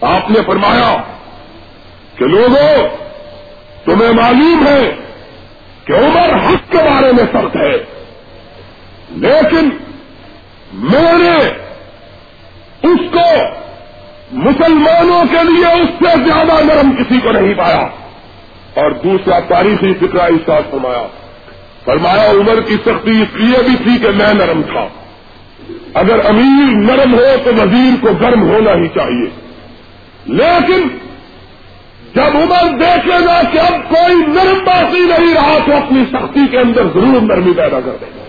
آپ نے فرمایا کہ لوگوں، تمہیں معلوم ہے کہ عمر حق کے بارے میں سخت ہے۔ لیکن میں نے اس کو مسلمانوں کے لیے اس سے زیادہ نرم کسی کو نہیں پایا۔ اور دوسرا تاریخی فکرہ ساتھ فرمایا۔ فرمایا، عمر کی سختی اس لیے بھی تھی کہ میں نرم تھا۔ اگر امیر نرم ہو تو وزیر کو گرم ہونا ہی چاہیے۔ لیکن جب عمر دیکھے گا کہ اب کوئی نرم باقی نہیں رہا تو اپنی سختی کے اندر ضرور نرمی پیدا کر دے گا۔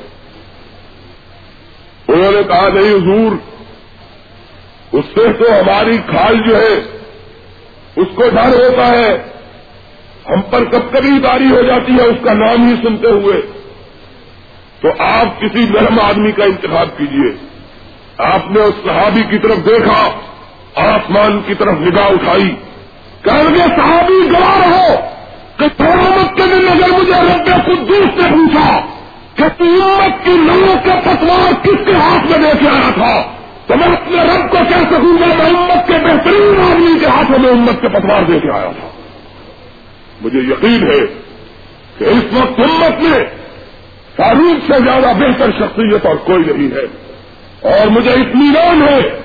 انہوں نے کہا، نہیں حضور، اس سے تو ہماری کھال جو ہے، اس کو ڈر ہوتا ہے۔ ہم پر کب کبھی داری ہو جاتی ہے اس کا نام ہی سنتے ہوئے تو آپ کسی نرم آدمی کا انتخاب کیجیے آپ نے اس صحابی کی طرف دیکھا، آسمان کی طرف نگاہ اٹھائی۔ کہ صحابی گوار ہو کہ قیامت کے دن اگر مجھے رب قدوس سے پوچھا کہ قیمت کی لوگوں کے پتوار کس کے ہاتھ میں لے کے آیا تھا، تو میں اپنے رب کو کہہ سکوں گا میں امت کے بہترین آدمی کے ہاتھوں میں امت کے پتوار دے کے آیا تھا۔ مجھے یقین ہے کہ اس وقت امت میں فاروق سے زیادہ بہتر شخصیت اور کوئی نہیں ہے۔ اور مجھے اطمینان ہے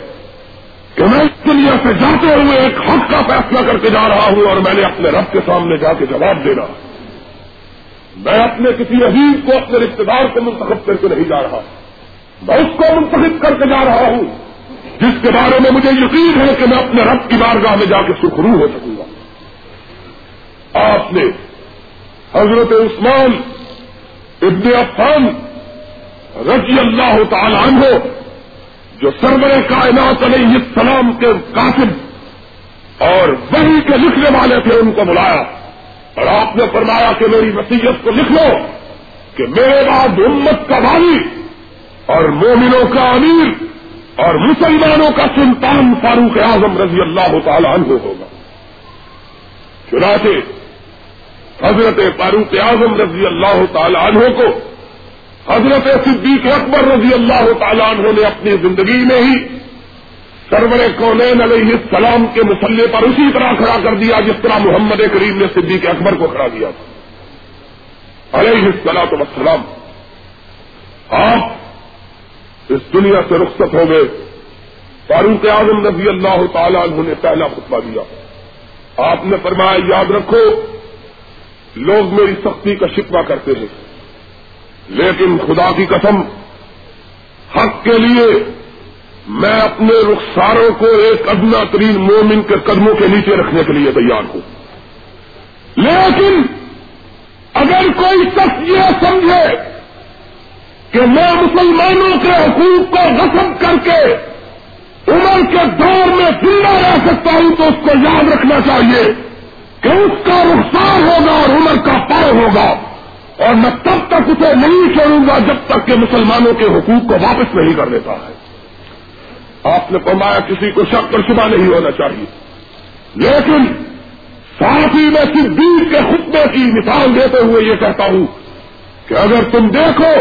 کہ میں اس دنیا سے جاتے ہوئے ایک حق کا فیصلہ کر کے جا رہا ہوں اور میں نے اپنے رب کے سامنے جا کے جواب دینا میں اپنے کسی عزیز کو اپنے رشتے دار کو منتخب کر کے نہیں جا رہا۔ میں اس کو منتخب کر کے جا رہا ہوں، جس کے بارے میں مجھے یقین ہے کہ میں اپنے رب کی بارگاہ میں جا کے سخرو ہو سکوں۔ آپ نے حضرت عثمان ابن عفان رضی اللہ تعالی عنہ، جو سرور کائنات علیہ السلام کے کاتب اور وہی کے لکھنے والے تھے، ان کو بلایا۔ اور آپ نے فرمایا کہ میری وسیعت کو لکھ لو کہ میرے بعد امت کا والی اور مومنوں کا امیر اور مسلمانوں کا سلطان فاروق اعظم رضی اللہ تعالی عنہ ہوگا۔ چنانچہ حضرت فاروق اعظم رضی اللہ تعالی عنہ کو، حضرت صدیق اکبر رضی اللہ تعالیٰ عنہ نے اپنی زندگی میں ہی سرور کونین علیہ السلام کے مسلح پر اسی طرح کھڑا کر دیا جس طرح محمد کریم نے صدیق اکبر کو کھڑا کیا تھا۔ علیہ السلام وسلام آپ اس دنیا سے رخصت ہو گئے۔ فاروق اعظم نبی اللہ تعالیٰ عنہ نے پہلا خطبہ دیا۔ آپ نے فرمایا، یاد رکھو لوگ میری سختی کا شکوہ کرتے ہیں۔ لیکن خدا کی قسم، حق کے لیے میں اپنے رخساروں کو ایک ادنا ترین مومن کے قدموں کے نیچے رکھنے کے لیے تیار ہوں۔ لیکن اگر کوئی شخص یہ سمجھے کہ میں مسلمانوں کے حقوق کو غصب کر کے عمر کے دور میں زندہ رہ سکتا ہوں تو اس کو یاد رکھنا چاہیے۔ کہ اس کا رخسار ہوگا اور عمر کا پاؤ ہوگا اور میں تب تک اسے نہیں چھوڑوں گا جب تک کہ مسلمانوں کے حقوق کو واپس نہیں کر دیتا ہے۔ آپ نے فرمایا کسی کو شک پر شبہ نہیں ہونا چاہیے۔ لیکن ساتھ ہی میں صدیق کے خطبے کی مثال دیتے ہوئے یہ کہتا ہوں کہ اگر تم دیکھو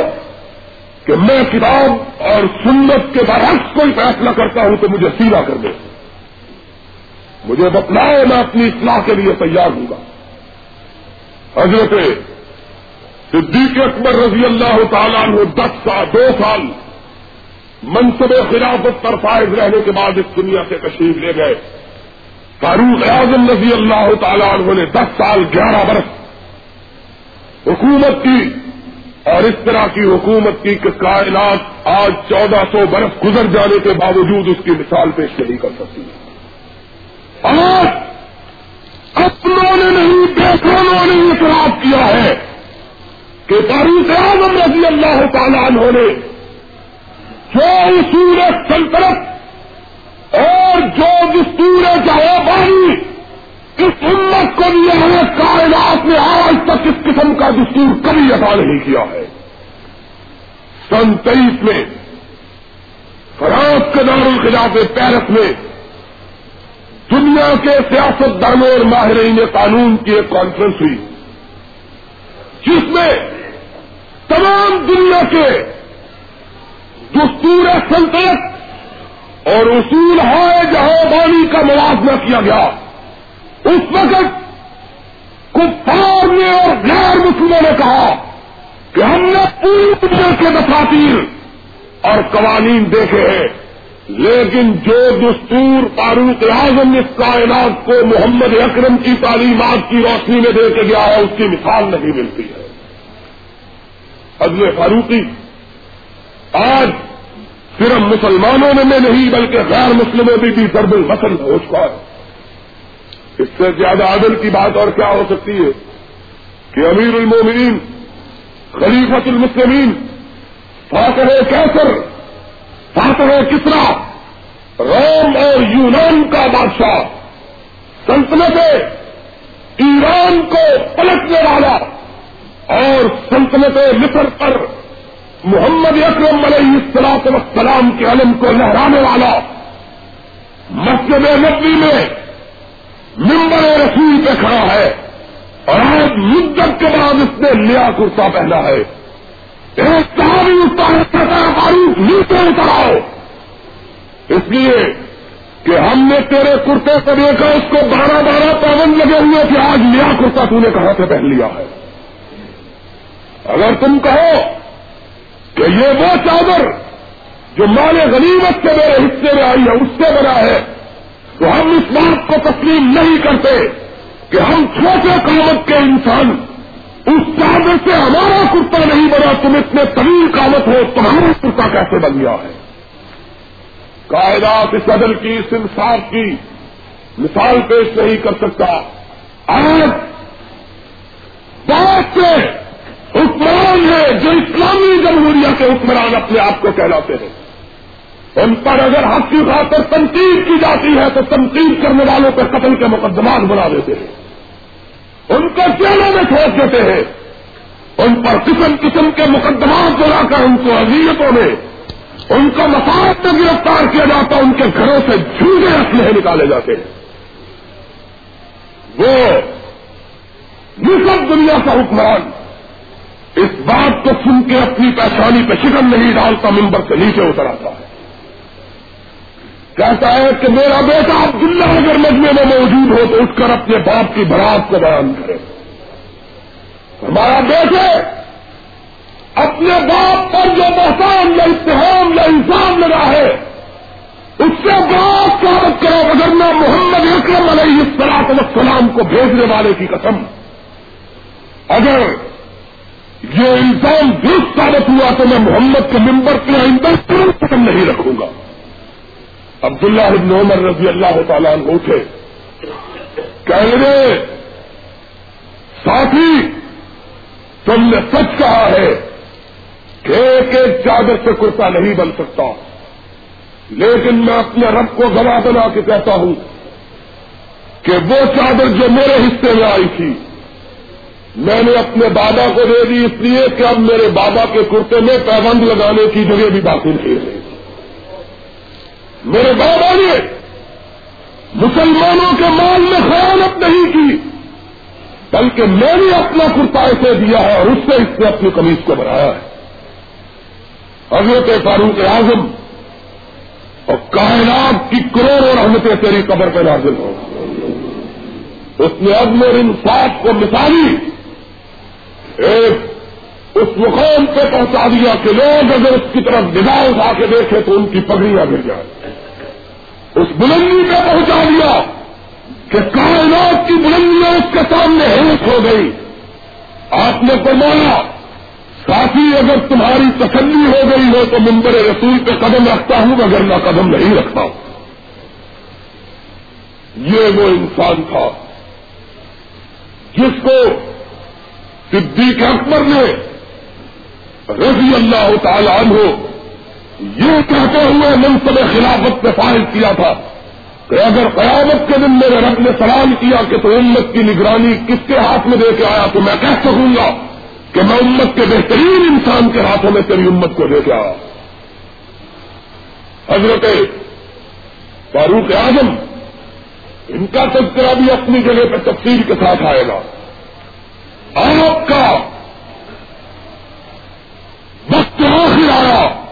کہ میں کتاب اور سنت کے برعکس کوئی فیصلہ کرتا ہوں تو مجھے سیدھا کر دے مجھے بتلاؤ میں اپنی اصلاح کے لیے تیار ہوں گا۔ حضرت صدیق اکبر رضی اللہ تعالیٰ نے دس سال، دو سال منصب خلافت پر فائز رہنے کے بعد اس دنیا سے تشریف لے گئے۔ فاروق اعظم رضی اللہ تعالیٰ عنہ نے دس سال گیارہ برس حکومت کی اور اس طرح کی حکومت کی کہ کائنات آج چودہ سو برس گزر جانے کے باوجود اس کی مثال پیش نہیں کر سکتی۔ ہے اور اپنوں نے نہیں بیٹھوں نے اعتراف کیا ہے کہ فاروق اعظم رضی اللہ تعالیٰ عنہ نے جو اصول سلطنت اور جو دستور چاہے بانی اس امت کو دیا ہے کائنات میں آج تک اس قسم کا دستور کبھی ادا نہیں کیا ہے۔ سن تیئیس میں فرانس کے دار الخلاف پیرس میں دنیا کے سیاست دانوں اور ماہرین قانون کی ایک کانفرنس ہوئی، جس میں تمام دنیا کے دستور سلطنت اور اصول ہے جہاں بانی کا موازنہ کیا گیا۔ اس وقت کفار نے اور غیر مسلموں نے کہا کہ ہم نے پوری دنیا کے دفاتیر اور قوانین دیکھے ہیں۔ لیکن جو دستور فاروق اعظم اس کائنات کو محمد اکرم کی تعلیمات کی روشنی میں دے کے گیا ہے، اس کی مثال نہیں ملتی ہے۔ عدل فاروقی، آج صرف مسلمانوں میں نہیں، بلکہ غیر مسلموں میں بھی ضرب المسل ہو چکا ہے۔ اس سے زیادہ عدل کی بات اور کیا ہو سکتی ہے؟ کہ امیر المومنین خلیفت المسلمین فاتح کیسر فاتح کسرا روم اور یونان کا بادشاہ۔ سلطنت ایران کو پلٹنے والا اور سلطنت مصر پر محمد اکرم علیہ السلاط وسلام کے علم کو لہرانے والا مسجد نبی میں ممبر رسول پہ کھڑا ہے اور آج مدت کے بعد اس نے لیا کرتا پہنا ہے۔ ایک صحابی معروف اس لیے کہ ہم نے تیرے کرتے سے دیکھا اس کو بارہ بارہ پابند لگے ہوئے کہ آج لیا کرتا تو نے کہاں سے پہن لیا ہے؟ اگر تم کہو کہ یہ وہ چادر جو مال غنیمت سے میرے حصے میں آئی ہے، اس سے بنا ہے، تو ہم اس بات کو تسلیم نہیں کرتے کہ ہم چھوٹے قامت کے انسان اس چادر سے ہمارا کرتا نہیں بنا، تم اتنے طویل قامت ہو تمہارا کرتا کیسے بن گیا ہے؟ قائدات اس عدل کی، اس انصاف کی مثال پیش نہیں کر سکتا۔ آج بہت سے حکمران ہیں جو اسلامی جمہوریہ کے حکمران اپنے آپ کو کہلاتے ہیں۔ ان پر اگر حق کی خاطر تنقید کی جاتی ہے، تو تنقید کرنے والوں پہ قتل کے مقدمات بنا دیتے ہیں۔ ان کو جیلوں میں چھوڑ دیتے ہیں؟ ان پر قسم قسم کے مقدمات بنا کر ان کو اذیتوں میں، ان کو مساحت میں گرفتار کیا جاتا، ان کے گھروں سے جھوٹے اسلحے نکالے جاتے۔ ہیں وہ سب دنیا کا حکمران، اس بات کو سن کے اپنی پہچانی پہ شکم نہیں ڈالتا ممبر سے نیچے اتر آتا ہے۔ کہتا ہے کہ میرا بیٹا عبداللہ اگر مجمے میں موجود ہو تو اٹھ کر اپنے باپ کی برات کو بیان کرے۔ ہمارا بیٹے اپنے باپ پر جو بحثان یا اتحام یا الزام لگا ہے، اس سے بہت سوارت کرو اگر میں محمد اکرم علیہ السلاط السلام کو بھیجنے والے کی قسم۔ اگر یہ الزام درست ثابت ہوا تو میں محمد کے ممبر کے آئندہ ترنت قسم نہیں رکھوں گا۔ عبداللہ ابن عمر رضی اللہ تعالیٰ عنہ تھے۔ کہنے ساتھی، تم نے سچ کہا ہے کہ ایک ایک چادر سے کرتا نہیں بن سکتا۔ لیکن میں اپنے رب کو گواہ بنا کے کہتا ہوں کہ وہ چادر جو میرے حصے میں آئی تھی، میں نے اپنے بابا کو دے دی، اس لیے کہ اب میرے بابا کے کرتے میں پیبند لگانے کی جگہ بھی باقی نہیں رہی میرے بابا نے مسلمانوں کے مال میں خیانت نہیں کی، بلکہ میں نے اپنا کرتا اسے دیا ہے اور اس سے اس نے اپنی کمیز کو بنایا ہے۔ حضرت فاروق اعظم اور کائنات کی کروڑوں رحمتیں تیری قبر پہ نازل ہو اس نے عدم اور انصاف کو مثالی ایک اس مقام پہ پہنچا دیا کہ لوگ اگر اس کی طرف نگاہ اٹھا کے دیکھے تو ان کی پگڑیاں گر جائیں۔ اس بلندی پہ پہنچا دیا کہ کائنات کی بلندیاں اس کے سامنے ہیلپ ہو گئی۔ آپ نے فرمایا، ساتھی، اگر تمہاری تسلی ہو گئی ہو تو ممبر رسول پہ قدم رکھتا ہوں، اگر میں قدم نہیں رکھتا ہوں۔ یہ وہ انسان تھا جس کو صدیق اکبر نے رضی اللہ تعالی عنہ یہ کہتے ہوئے منصب خلافت پہ فائل کیا تھا کہ اگر قیامت کے دن میرے رب نے سلام کیا کہ تو امت کی نگرانی کس کے ہاتھ میں دے کے آیا تو میں کہہ سکوں گا کہ میں امت کے بہترین انسان کے ہاتھوں میں تیری امت کو دے کے آیا۔ حضرت فاروق اعظم ان کا تذکرہ بھی اپنی جگہ پہ تفصیل کے ساتھ آئے گا۔ آپ کا وقت آخر آیا۔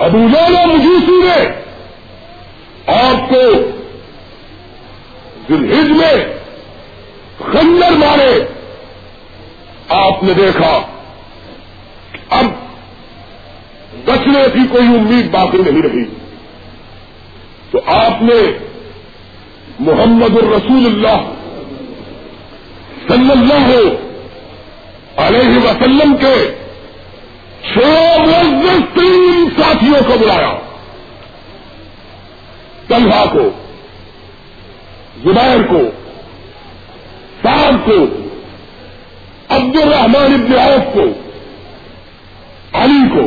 ابو لالا مجوسی نے آپ کو دلہج میں خنجر مارے۔ آپ نے دیکھا اب بچنے کی کوئی امید باقی نہیں رہی۔ تو آپ نے محمد الرسول اللہ صلی اللہ علیہ وسلم کے چھ تین ساتھیوں کو بلایا۔ طلحہ کو، زبیر کو سعد کو عبد الرحمان ابن عوف کو، علی کو،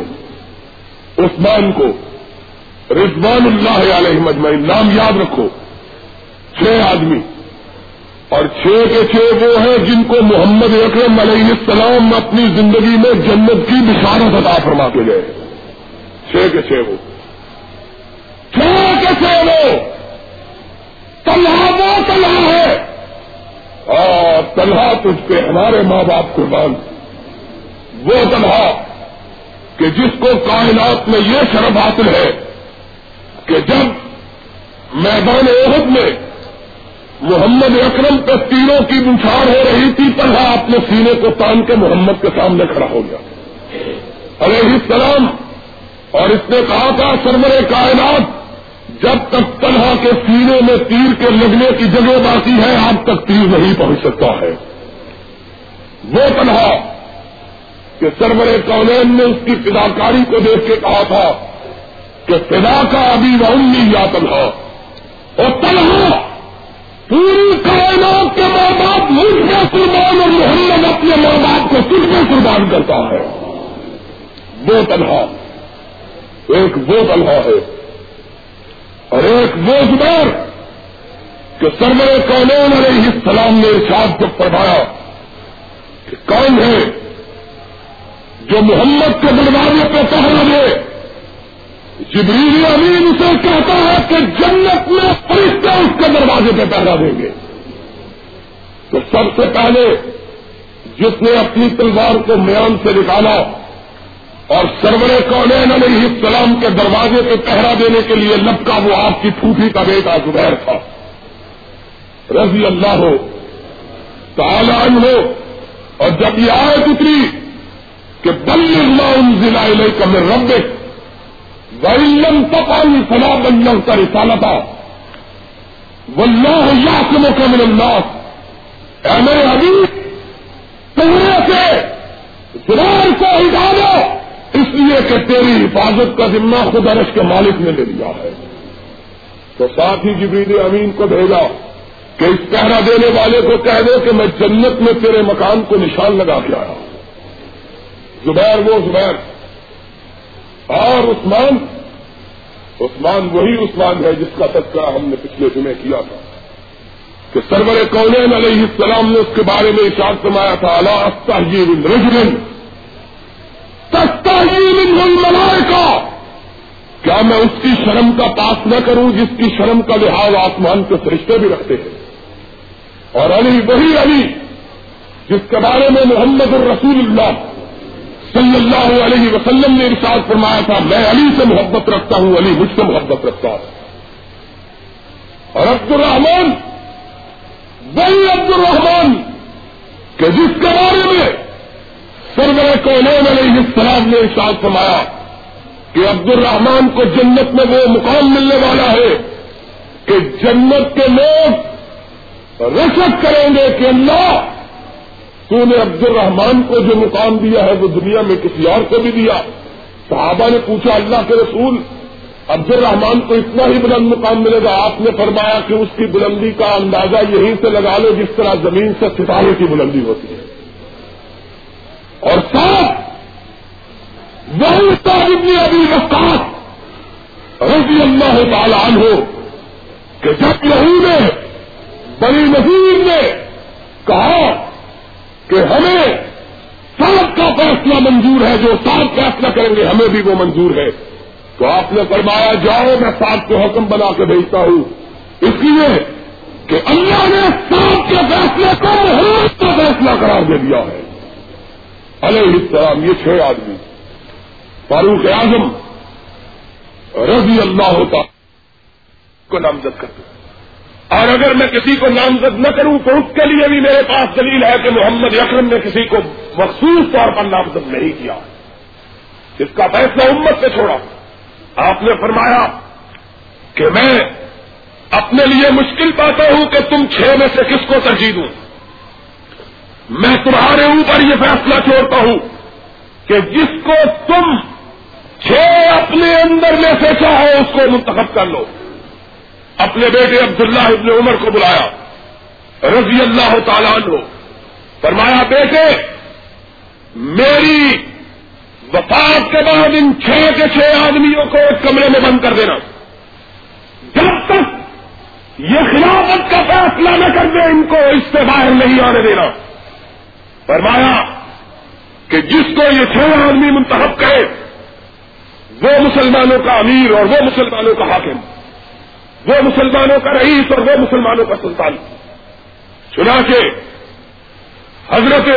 عثمان کو، رضوان اللہ علیہ مجمعین نام یاد رکھو، چھ آدمی۔ اور چھ کے چھ وہ ہیں جن کو محمد اکرم علیہ السلام اپنی زندگی میں جنت کی بشارت عطا فرما کے گئے۔ چھ کے چھ وہ۔ چھ کے چھ وہ۔ وہ تلہا ہے۔ اور تنہا تجھ پہ ہمارے ماں باپ قربان وہ تنہا کہ جس کو کائنات میں یہ شرف حاصل ہے کہ جب میدان عہد میں محمد اکرم پہ تیروں کی بچھاڑ ہو رہی تھی طلحہ اپنے سینے کو تان کے محمد کے سامنے کھڑا ہو گیا۔ علیہ السلام، اور اس نے کہا تھا سرمر کائنات، جب تک طلحہ کے سینے میں تیر کے لگنے کی جگہ باقی ہے آپ تک تیر نہیں پہنچ سکتا ہے۔ وہ طلحہ کہ سرور کونین نے اس کی فداکاری کو دیکھ کے کہا تھا کہ فدا کا ابھی وہ یا تنہا، اور تنہا پوری کائنات کے ماں باپ مجھ میں قربان اور محمد اپنے ماں باپ کو تجھ میں قربان کرتا ہے۔ وہ تنہا۔ ایک وہ تنہا ہے اور ایک وہ زبیر کہ سرور کونین علیہ السلام نے ارشاد جب پڑھایا کہ کون ہے جو محمد کے دروازے پہ پہنچ جبریل امین اسے کہتا ہے کہ جنت میں فرشتے اس کے دروازے پہ پہلا دیں گے۔ تو سب سے پہلے جس نے اپنی تلوار کو میان سے نکالا اور سرور کونین علیہ السلام کے دروازے پہ پہرا دینے کے لیے لپکا وہ آپ کی پھوٹی کا بیٹا زبیر تھا۔ رضی اللہ ہو، تعالی ہو اور جب یہ آئے اتری کہ بل اللہ ضلع کا میں رب تپانی فلا بنجن کا رسالتا ولہ یا کموں کا من اے میرے ابھی تمہیں سے زبان کو ڈالو اس لیے کہ تیری حفاظت کا ذمہ خود عرش کے مالک نے لے لیا ہے۔ تو ساتھ ہی جبریل امین کو بھیجا کہ اس پہرا دینے والے کو کہہ دو کہ میں جنت میں تیرے مکان کو نشان لگا کے آیا زبیر وہ زبیر۔ اور عثمان عثمان وہی عثمان ہے جس کا تذکرہ ہم نے پچھلے دنیں کیا تھا کہ سرور کونین علیہ السلام نے اس کے بارے میں اشار فرمایا تھا اللہ رجمن من کا کیا میں اس کی شرم کا پاس نہ کروں جس کی شرم کا لحاظ آسمان کے فرشتے بھی رکھتے ہیں؟ اور علی، وہی علی جس کے بارے میں محمد الرسول اللہ صلی اللہ علیہ وسلم نے ارشاد فرمایا تھا، میں علی سے محبت رکھتا ہوں، علی مجھ سے محبت رکھتا ہوں اور عبد الرحمان وہی عبد الرحمان کہ جس کے بارے میں سرور کونین علیہ السلام نے ارشاد فرمایا کہ عبد الرحمان کو جنت میں وہ مقام ملنے والا ہے کہ جنت کے لوگ رشک کریں گے کہ اللہ تو نے عبد الرحمان کو جو مقام دیا ہے وہ دنیا میں کسی اور کو بھی دیا۔ صحابہ نے پوچھا، اللہ کے رسول عبد الرحمان کو اتنا ہی بلند مقام ملے گا؟ آپ نے فرمایا کہ اس کی بلندی کا اندازہ یہیں سے لگا لو جس طرح زمین سے ستارے کی بلندی ہوتی ہے۔ اور ساتھ وہی صاحب نے ابھی وقات رضی اللہ تعالیٰ ہو کہ جب یہی نے بڑی نظیر نے کہا کہ ہمیں سب کا فیصلہ منظور ہے، جو سات فیصلہ کریں گے، ہمیں بھی وہ منظور ہے۔ تو آپ نے فرمایا، جاؤ، میں سات کو حکم بنا کے بھیجتا ہوں۔ اس لیے کہ اللہ نے سات کے فیصلے کو محمد کا فیصلہ قرار دے دیا ہے۔ علیہ السلام، یہ چھ آدمی۔ فاروق اعظم رضی اللہ ہوتا کو نامزد کرتے ہیں۔ اور اگر میں کسی کو نامزد نہ کروں تو اس کے لیے بھی میرے پاس دلیل ہے کہ محمد اکرم نے کسی کو مخصوص طور پر نامزد نہیں کیا۔ اس کا فیصلہ امت سے چھوڑا۔ آپ نے فرمایا کہ میں اپنے لیے مشکل پاتا ہوں کہ تم چھ میں سے کس کو ترجیح دوں۔ میں تمہارے اوپر یہ فیصلہ چھوڑتا ہوں کہ جس کو تم چھ اپنے اندر میں سے چاہو اس کو منتخب کر لو۔ اپنے بیٹے عبداللہ ابن عمر کو بلایا، رضی اللہ تعالیٰ عنہ۔ فرمایا، بیٹے، میری وفات کے بعد ان چھ کے چھ آدمیوں کو ایک کمرے میں بند کر دینا۔ جب تک یہ خلافت کا فیصلہ نہ کر دے، ان کو اس سے باہر نہیں آنے دینا۔ فرمایا کہ جس کو یہ چھ آدمی منتخب کرے، وہ مسلمانوں کا امیر اور وہ مسلمانوں کا حاکم۔ وہ مسلمانوں کا رئیس اور وہ مسلمانوں کا سلطان چنا کے حضرت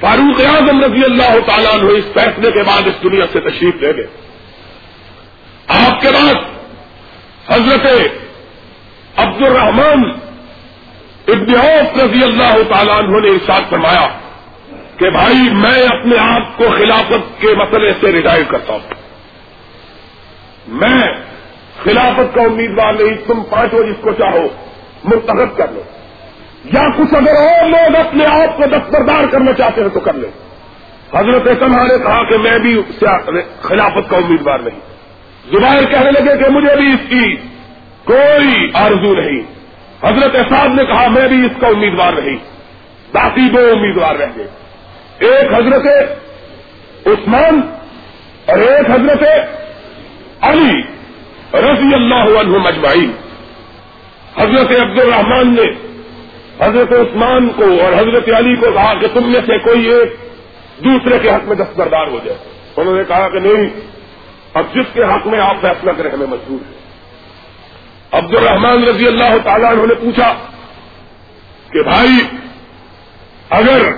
فاروق اعظم رضی اللہ تعالیٰ عنہ اس فیصلے کے بعد اس دنیا سے تشریف لے گئے۔ آپ کے بعد حضرت عبد الرحمان ابن عوف رضی اللہ تعالیٰ عنہ نے ارشاد فرمایا کہ بھائی میں اپنے آپ کو خلافت کے مسئلے سے ریٹائر کرتا ہوں۔ میں خلافت کا امیدوار نہیں، تم پانچوں جس کو چاہو، منتخب کر لو۔ یا کچھ اگر اور لوگ اپنے آپ کو دستبردار کرنا چاہتے ہیں تو کر لیں حضرت سماح نے کہا کہ میں بھی خلافت کا امیدوار نہیں۔ زبیر کہنے لگے کہ مجھے بھی اس کی کوئی آرزو نہیں۔ حضرت صاحب نے کہا میں بھی اس کا امیدوار نہیں۔ باقی دو امیدوار رہ گئے۔ ایک حضرت عثمان اور ایک حضرت علی۔ رضی اللہ عنہ مجمعین حضرت عبد الرحمان نے حضرت عثمان کو اور حضرت علی کو کہا کہ تم میں سے کوئی ایک دوسرے کے حق میں دستبردار ہو جائے۔ انہوں نے کہا کہ نہیں، اب جس کے حق میں آپ فیصلہ کریں، ہمیں مجبور ہے۔ عبد الرحمان رضی اللہ تعالیٰ انہوں نے پوچھا کہ بھائی، اگر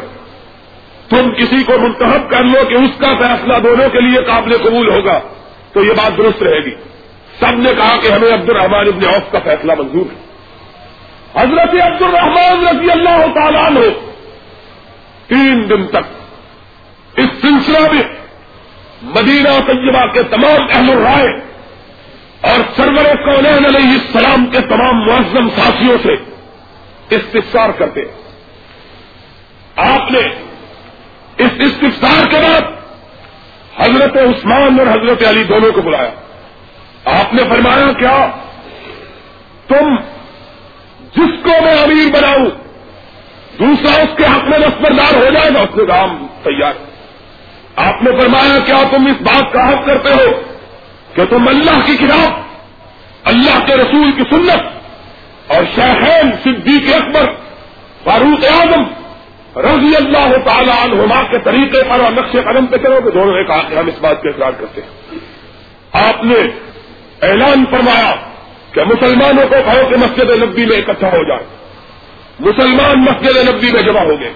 تم کسی کو منتخب کر لو کہ اس کا فیصلہ دونوں کے لیے قابل قبول ہوگا، تو یہ بات درست رہے گی۔ سب نے کہا کہ ہمیں عبد الرحمان ابن عوف کا فیصلہ منظور ہے۔ حضرت عبد الرحمان رضی اللہ تعالیٰ عنہ تین دن تک اس سلسلہ میں مدینہ طیبہ کے تمام اہم رائے اور سرور کونین علیہ السلام کے تمام معظم ساتھیوں سے استفسار کرتے آپ نے اس استفسار کے بعد حضرت عثمان اور حضرت علی دونوں کو بلایا۔ آپ نے فرمایا کیا؟ تم جس کو میں امیر بناؤں، دوسرا اس کے حق میں دستبردار ہو جائے گا، اس میں کام تیار۔ آپ نے فرمایا کیا تم اس بات کا حق کرتے ہو کہ تم اللہ کی کتاب، اللہ کے رسول کی سنت اور شہین صدیق اکبر، فاروق اعظم رضی اللہ تعالی عنہما کے طریقے پر اور نقش قدم پہ کرو کہ دونوں نے کہا کہ ہم اس بات کا اقرار کرتے ہیں۔ آپ نے اعلان فرمایا کہ مسلمانوں کو کہو کہ مسجد نبی میں اکٹھا ہو جائے۔ مسلمان مسجد نبی میں جمع ہو گئے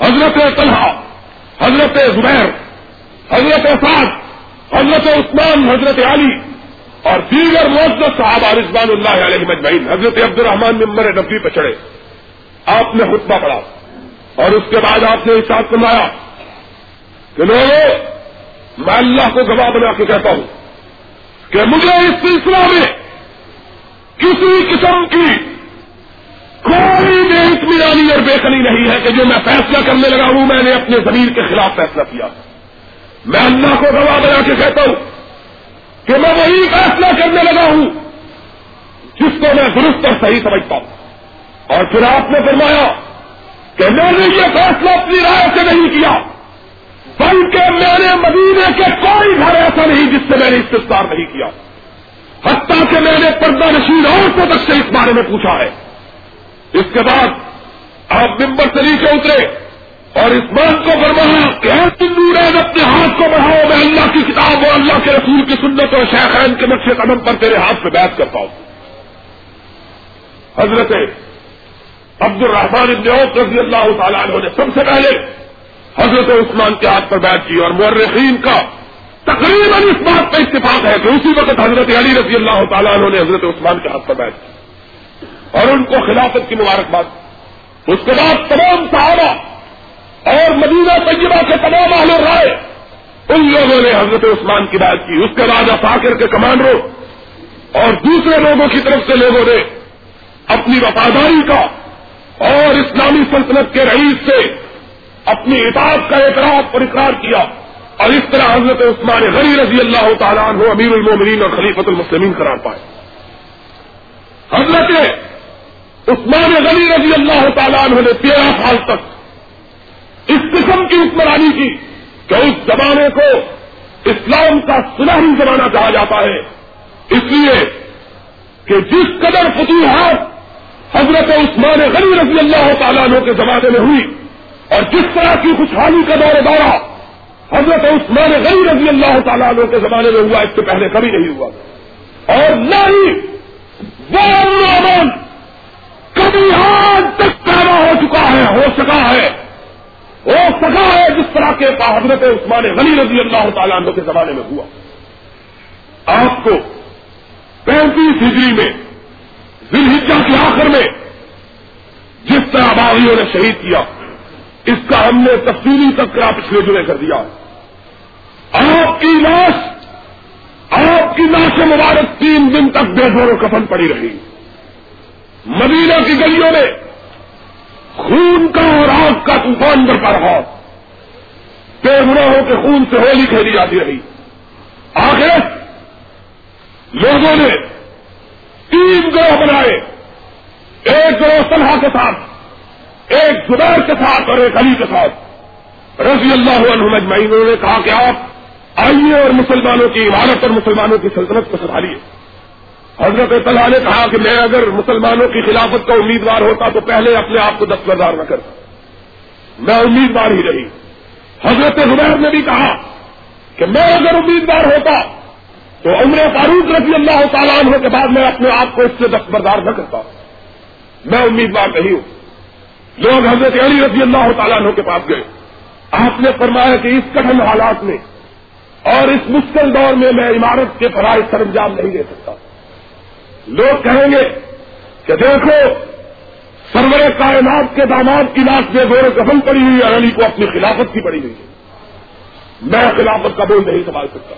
حضرت طلحہ، حضرت زبیر، حضرت سعد حضرت عثمان، حضرت علی اور دیگر موجود صحابہ رضوان اللہ علیہ مجمعین حضرت عبد الرحمان ممبر نبی پہ چڑھے۔ آپ نے خطبہ پڑھا اور اس کے بعد آپ نے احساس سنایا کہ لوگوں، میں اللہ کو گواہ بنا کے کہتا ہوں۔ کہ مجھے اس سلسلہ میں کسی قسم کی کوئی بے اطمینانی اور بے قلی نہیں ہے کہ جو میں فیصلہ کرنے لگا ہوں، میں نے اپنے زمین کے خلاف فیصلہ کیا۔ میں اللہ کو گواہ بنا کے کہتا ہوں کہ میں وہی فیصلہ کرنے لگا ہوں جس کو میں درست اور صحیح سمجھتا ہوں۔ اور پھر آپ نے فرمایا کہ میں نے یہ فیصلہ اپنی رائے سے نہیں کیا۔ بلکہ میں نے مدینے کے کوئی گھر ایسا نہیں جس سے میں نے استفار نہیں کیا۔ حتیٰ کہ میں نے پردہ نشین عورتوں تک سے اس بارے میں پوچھا ہے۔ اس کے بعد آپ ممبر سے نیچے اترے اور اس بات کو فرمایا کہ تم اپنے ہاتھ کو بڑھاؤ، میں اللہ کی کتاب اور اللہ کے رسول کی سنت اور شیخین کے نقش قدم پر تیرے ہاتھ پہ بیٹھ کرتا ہوں حضرت عبد الرحمان ابن عوف رضی اللہ تعالیٰ عنہ نے سب سے پہلے حضرت عثمان کے ہاتھ پر بیٹھ کی اور مورخین کا تقریباً اس بات پہ اتفاق ہے کہ اسی وقت حضرت علی رضی اللہ تعالیٰ عنہ نے حضرت عثمان کے ہاتھ پر بیٹھ کی اور ان کو خلافت کی مبارکباد اس کے بعد تمام صحابہ اور مدینہ طیبہ کے تمام اہل رائے ان لوگوں نے حضرت عثمان کی بات کی۔ اس کے بعد افاقر کے کمانڈروں اور دوسرے لوگوں کی طرف سے لوگوں نے اپنی وفاداری کا اور اسلامی سلطنت کے رئیس سے اپنی اطاعت کا اعتراف اور اقرار کیا اور اس طرح حضرت عثمان غری رضی اللہ تعالیٰ عنہ امیر المومنین اور خلیفت المسلمین قرار پائے۔ حضرت عثمان غنی رضی اللہ تعالیٰ عنہ نے تیرہ سال تک اس قسم کی حکمرانی کی کہ اس زمانے کو اسلام کا سنہری زمانہ کہا جاتا ہے۔ اس لیے کہ جس قدر فتوحات حضرت عثمان غنی رضی اللہ تعالیٰ عنہ کے زمانے میں ہوئی اور جس طرح کی خوشحالی کا دور دورہ حضرت عثمان غنی رضی اللہ تعالیٰ عنہ کے زمانے میں ہوا، اس سے پہلے کبھی نہیں ہوا۔ اور نہ ہی وہ امن کبھی آج تک پیدا ہو چکا ہے، ہو سکا ہے۔ ہو سکا ہے جس طرح کے حضرت عثمان غنی رضی اللہ تعالیٰ عنہ کے زمانے میں ہوا۔ آپ کو پینتیس ہجری میں دلحجہ کے آخر میں، جس طرح باغیوں نے شہید کیا اس کا ہم نے تفصیلی تذکرہ پچھلے جمعے کر دیا۔ آپ کی لاش، آپ کی لاش مبارک تین دن تک بے زور و کفن پڑی رہی۔ مدینہ کی گلیوں میں خون کا اور آگ کا طوفان برپا رہا۔ بے گناہوں کے خون سے ہولی کھیلی جاتی رہی۔ آخر لوگوں نے تین گروہ بنائے، ایک گروہ صلاح کے ساتھ۔ ایک زبیر کے ساتھ اور ایک علی کے ساتھ۔ رضی اللہ عنہ مجمعین انہوں نے کہا کہ آپ آئیے اور مسلمانوں کی عمارت اور مسلمانوں کی سلطنت کو سنبھالیے۔ حضرت طلحہ نے کہا کہ میں اگر مسلمانوں کی خلافت کا امیدوار ہوتا تو پہلے اپنے آپ کو دستبردار نہ کرتا۔ میں امیدوار ہی رہی۔ حضرت زبیر نے بھی کہا کہ میں اگر امیدوار ہوتا تو عمر فاروق رضی اللہ تعالیٰ عنہ کے بعد میں اپنے آپ کو اس سے دستبردار نہ کرتا۔ میں امیدوار نہیں ہوں۔ لوگ حضرت علی رضی اللہ تعالیٰ عنہ کے پاس گئے۔ آپ نے فرمایا کہ اس کٹن حالات میں اور اس مشکل دور میں میں عمارت کے فرائض سر انجام نہیں دے سکتا۔ لوگ کہیں گے کہ دیکھو، سرور کائنات کے داماد کی لاش میں زور قسم پڑی ہوئی ہے علی کو اپنی خلافت کی پڑی ہوئی ہے۔ میں خلافت کا بول نہیں سنبھال سکتا۔